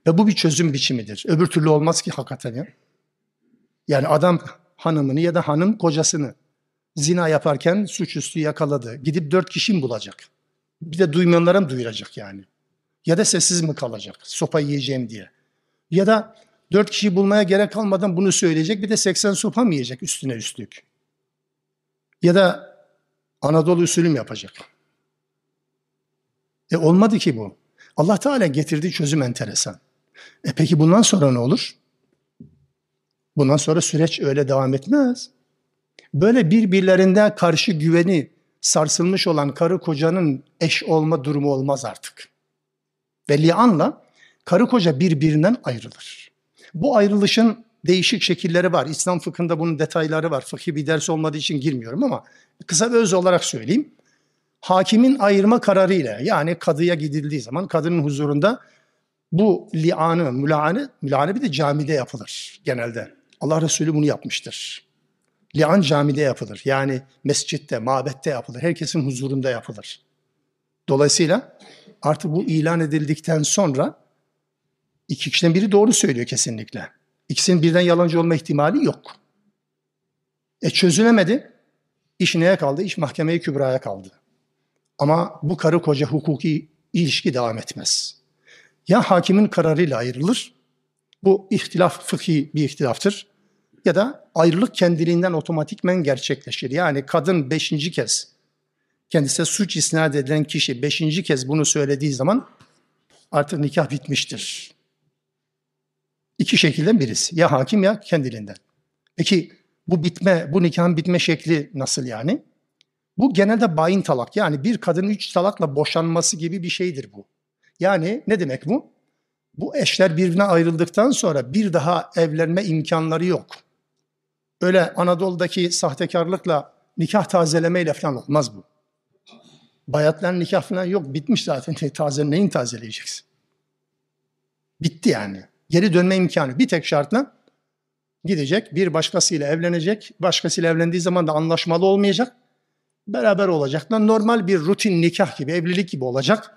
Ve bu bir çözüm biçimidir. Öbür türlü olmaz ki hakikaten ya. Yani adam hanımını ya da hanım kocasını zina yaparken suçüstü yakaladı. Gidip dört kişi mi bulacak? Bir de duymayanlara mı duyuracak yani? Ya da sessiz mi kalacak? Sopa yiyeceğim diye. Ya da dört kişi bulmaya gerek kalmadan bunu söyleyecek. Bir de 80 sopa mı yiyecek üstüne üstlük? Ya da Anadolu usulü yapacak? E olmadı ki bu. Allah Teala getirdiği çözüm enteresan. E peki bundan sonra ne olur? Bundan sonra süreç öyle devam etmez. Böyle birbirlerinde karşı güveni sarsılmış olan karı kocanın eş olma durumu olmaz artık. Ve lianla karı koca birbirinden ayrılır. Bu ayrılışın değişik şekilleri var. İslam fıkhında bunun detayları var. Fıkhi bir ders olmadığı için girmiyorum ama kısa ve öz olarak söyleyeyim. Hakimin ayırma kararıyla yani kadıya gidildiği zaman kadının huzurunda bu lianı, mülaanı, mülaanı bir de camide yapılır genelde. Allah Resulü bunu yapmıştır. Lian camide yapılır. Yani mescitte, mabette yapılır. Herkesin huzurunda yapılır. Dolayısıyla artık bu ilan edildikten sonra iki kişiden biri doğru söylüyor kesinlikle. İkisinin birden yalancı olma ihtimali yok. E çözülemedi. İş neye kaldı? İş mahkemeye kübraya kaldı. Ama bu karı koca hukuki ilişki devam etmez. Ya hakimin kararıyla ayrılır, bu ihtilaf fıkhi bir ihtilaftır. Ya da ayrılık kendiliğinden otomatikmen gerçekleşir. Yani kadın beşinci kez kendisine suç isnat edilen kişi beşinci kez bunu söylediği zaman artık nikah bitmiştir. İki şekilden birisi. Ya hakim ya kendiliğinden. Peki bu bitme, bu nikahın bitme şekli nasıl yani? Bu genelde bayin talak. Yani bir kadının üç talakla boşanması gibi bir şeydir bu. Yani ne demek bu? Bu eşler birbirine ayrıldıktan sonra bir daha evlenme imkanları yok. Öyle Anadolu'daki sahtekarlıkla nikah tazelemeyle falan olmaz bu. Bayatların nikah falan yok. Bitmiş zaten. Taze, neyin tazeleyeceksin? Bitti yani. Geri dönme imkanı bir tek şartla gidecek, bir başkasıyla evlenecek. Başkasıyla evlendiği zaman da anlaşmalı olmayacak. Beraber olacaklar. Normal bir rutin nikah gibi, evlilik gibi olacak.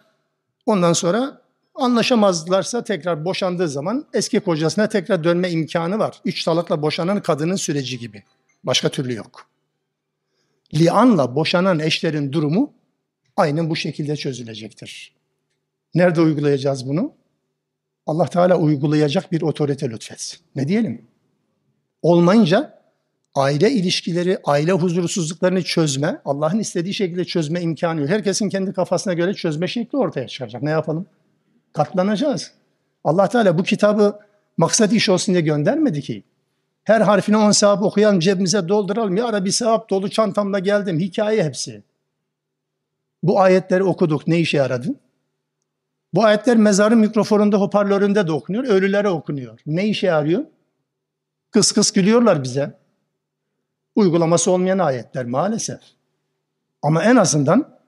Ondan sonra anlaşamazlarsa tekrar boşandığı zaman eski kocasına tekrar dönme imkanı var. Üç talakla boşanan kadının süreci gibi. Başka türlü yok. Lianla boşanan eşlerin durumu aynen bu şekilde çözülecektir. Nerede uygulayacağız bunu? Allah Teala uygulayacak bir otorite lütfetsin. Ne diyelim? Olmayınca aile ilişkileri, aile huzursuzluklarını çözme, Allah'ın istediği şekilde çözme imkanı yok. Herkesin kendi kafasına göre çözme şekli ortaya çıkacak. Ne yapalım? Katlanacağız. Allah Teala bu kitabı maksat iş olsun diye göndermedi ki. Her harfine on sevap okuyalım, cebimize dolduralım. Ya Rabbi sevap dolu çantamda geldim. Hikaye hepsi. Bu ayetleri okuduk. Ne işe yaradı? Bu ayetler mezarın mikrofonunda, hoparlöründe de okunuyor, ölülere okunuyor. Ne işe yarıyor? Kıs kıs gülüyorlar bize. Uygulaması olmayan ayetler maalesef. Ama en azından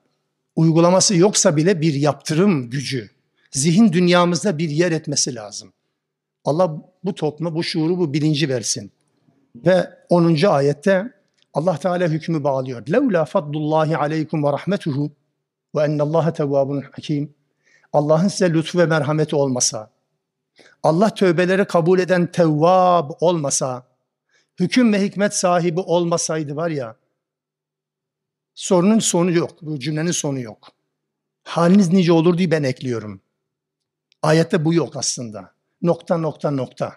uygulaması yoksa bile bir yaptırım gücü, zihin dünyamızda bir yer etmesi lazım. Allah bu topluma bu şuuru, bu bilinci versin. Ve 10. ayette Allah Teala hükmü bağlıyor. Levla fadlullahi aleykum ve rahmetuhu ve ennallaha tevvabun hakim. Allah'ın size lütfu ve merhameti olmasa, Allah tövbeleri kabul eden tevvab olmasa, hüküm ve hikmet sahibi olmasaydı var ya, sorunun sonu yok, bu cümlenin sonu yok. Haliniz nice olur diye ben ekliyorum. Ayette bu yok aslında. Nokta nokta nokta.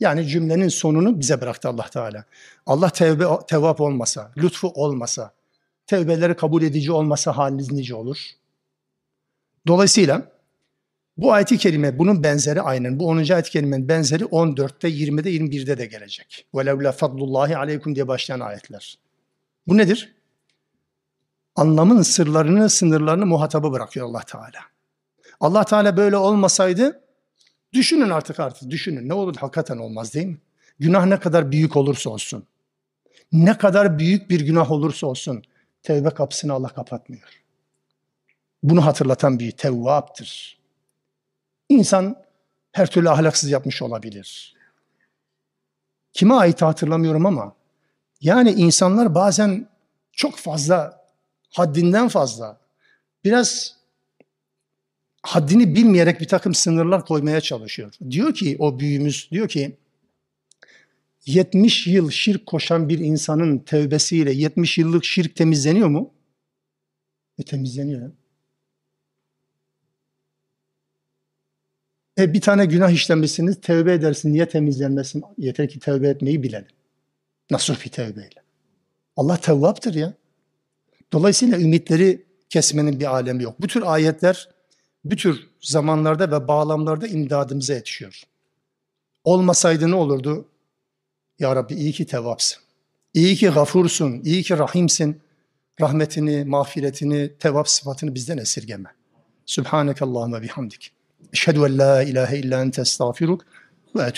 Yani cümlenin sonunu bize bıraktı Allah Teala. Allah tevbe, tevap olmasa, lütfu olmasa, tevbeleri kabul edici olmasa haliniz nice olur. Dolayısıyla bu ayet-i kerime bunun benzeri aynen. Bu 10. ayet-i kerimenin benzeri 14'te, 20'de, 21'de de gelecek. وَلَوْلَا فَضْلُ aleykum diye başlayan ayetler. Bu nedir? Anlamın sırlarını, sınırlarını muhatabı bırakıyor Allah Teala. Allah Teala böyle olmasaydı düşünün artık artık düşünün. Ne olur hakikaten olmaz değil mi? Günah ne kadar büyük olursa olsun. Ne kadar büyük bir günah olursa olsun tevbe kapısını Allah kapatmıyor. Bunu hatırlatan bir tevvaptır. İnsan her türlü ahlaksız yapmış olabilir. Kime ait hatırlamıyorum ama yani insanlar bazen çok fazla, haddinden fazla, biraz haddini bilmeyerek bir takım sınırlar koymaya çalışıyor. Diyor ki o büyüğümüz, diyor ki 70 yıl şirk koşan bir insanın tevbesiyle 70 yıllık şirk temizleniyor mu? E temizleniyor. E bir tane günah işlemişsiniz, tevbe edersin. Niye temizlenmesin? Yeter ki tevbe etmeyi bilelim. Nasıl bir tevbeyle? Allah tevvaptır ya. Dolayısıyla ümitleri kesmenin bir alemi yok. Bu tür ayetler bu tür zamanlarda ve bağlamlarda imdadımıza yetişiyor. Olmasaydı ne olurdu? Ya Rabbi iyi ki tevapsın. İyi ki gafursun, iyi ki rahimsin. Rahmetini, mağfiretini, tevap sıfatını bizden esirgeme. Sübhaneke Allahümme bihamdik. أشهد أن لا إله إلا أنت أستغفرك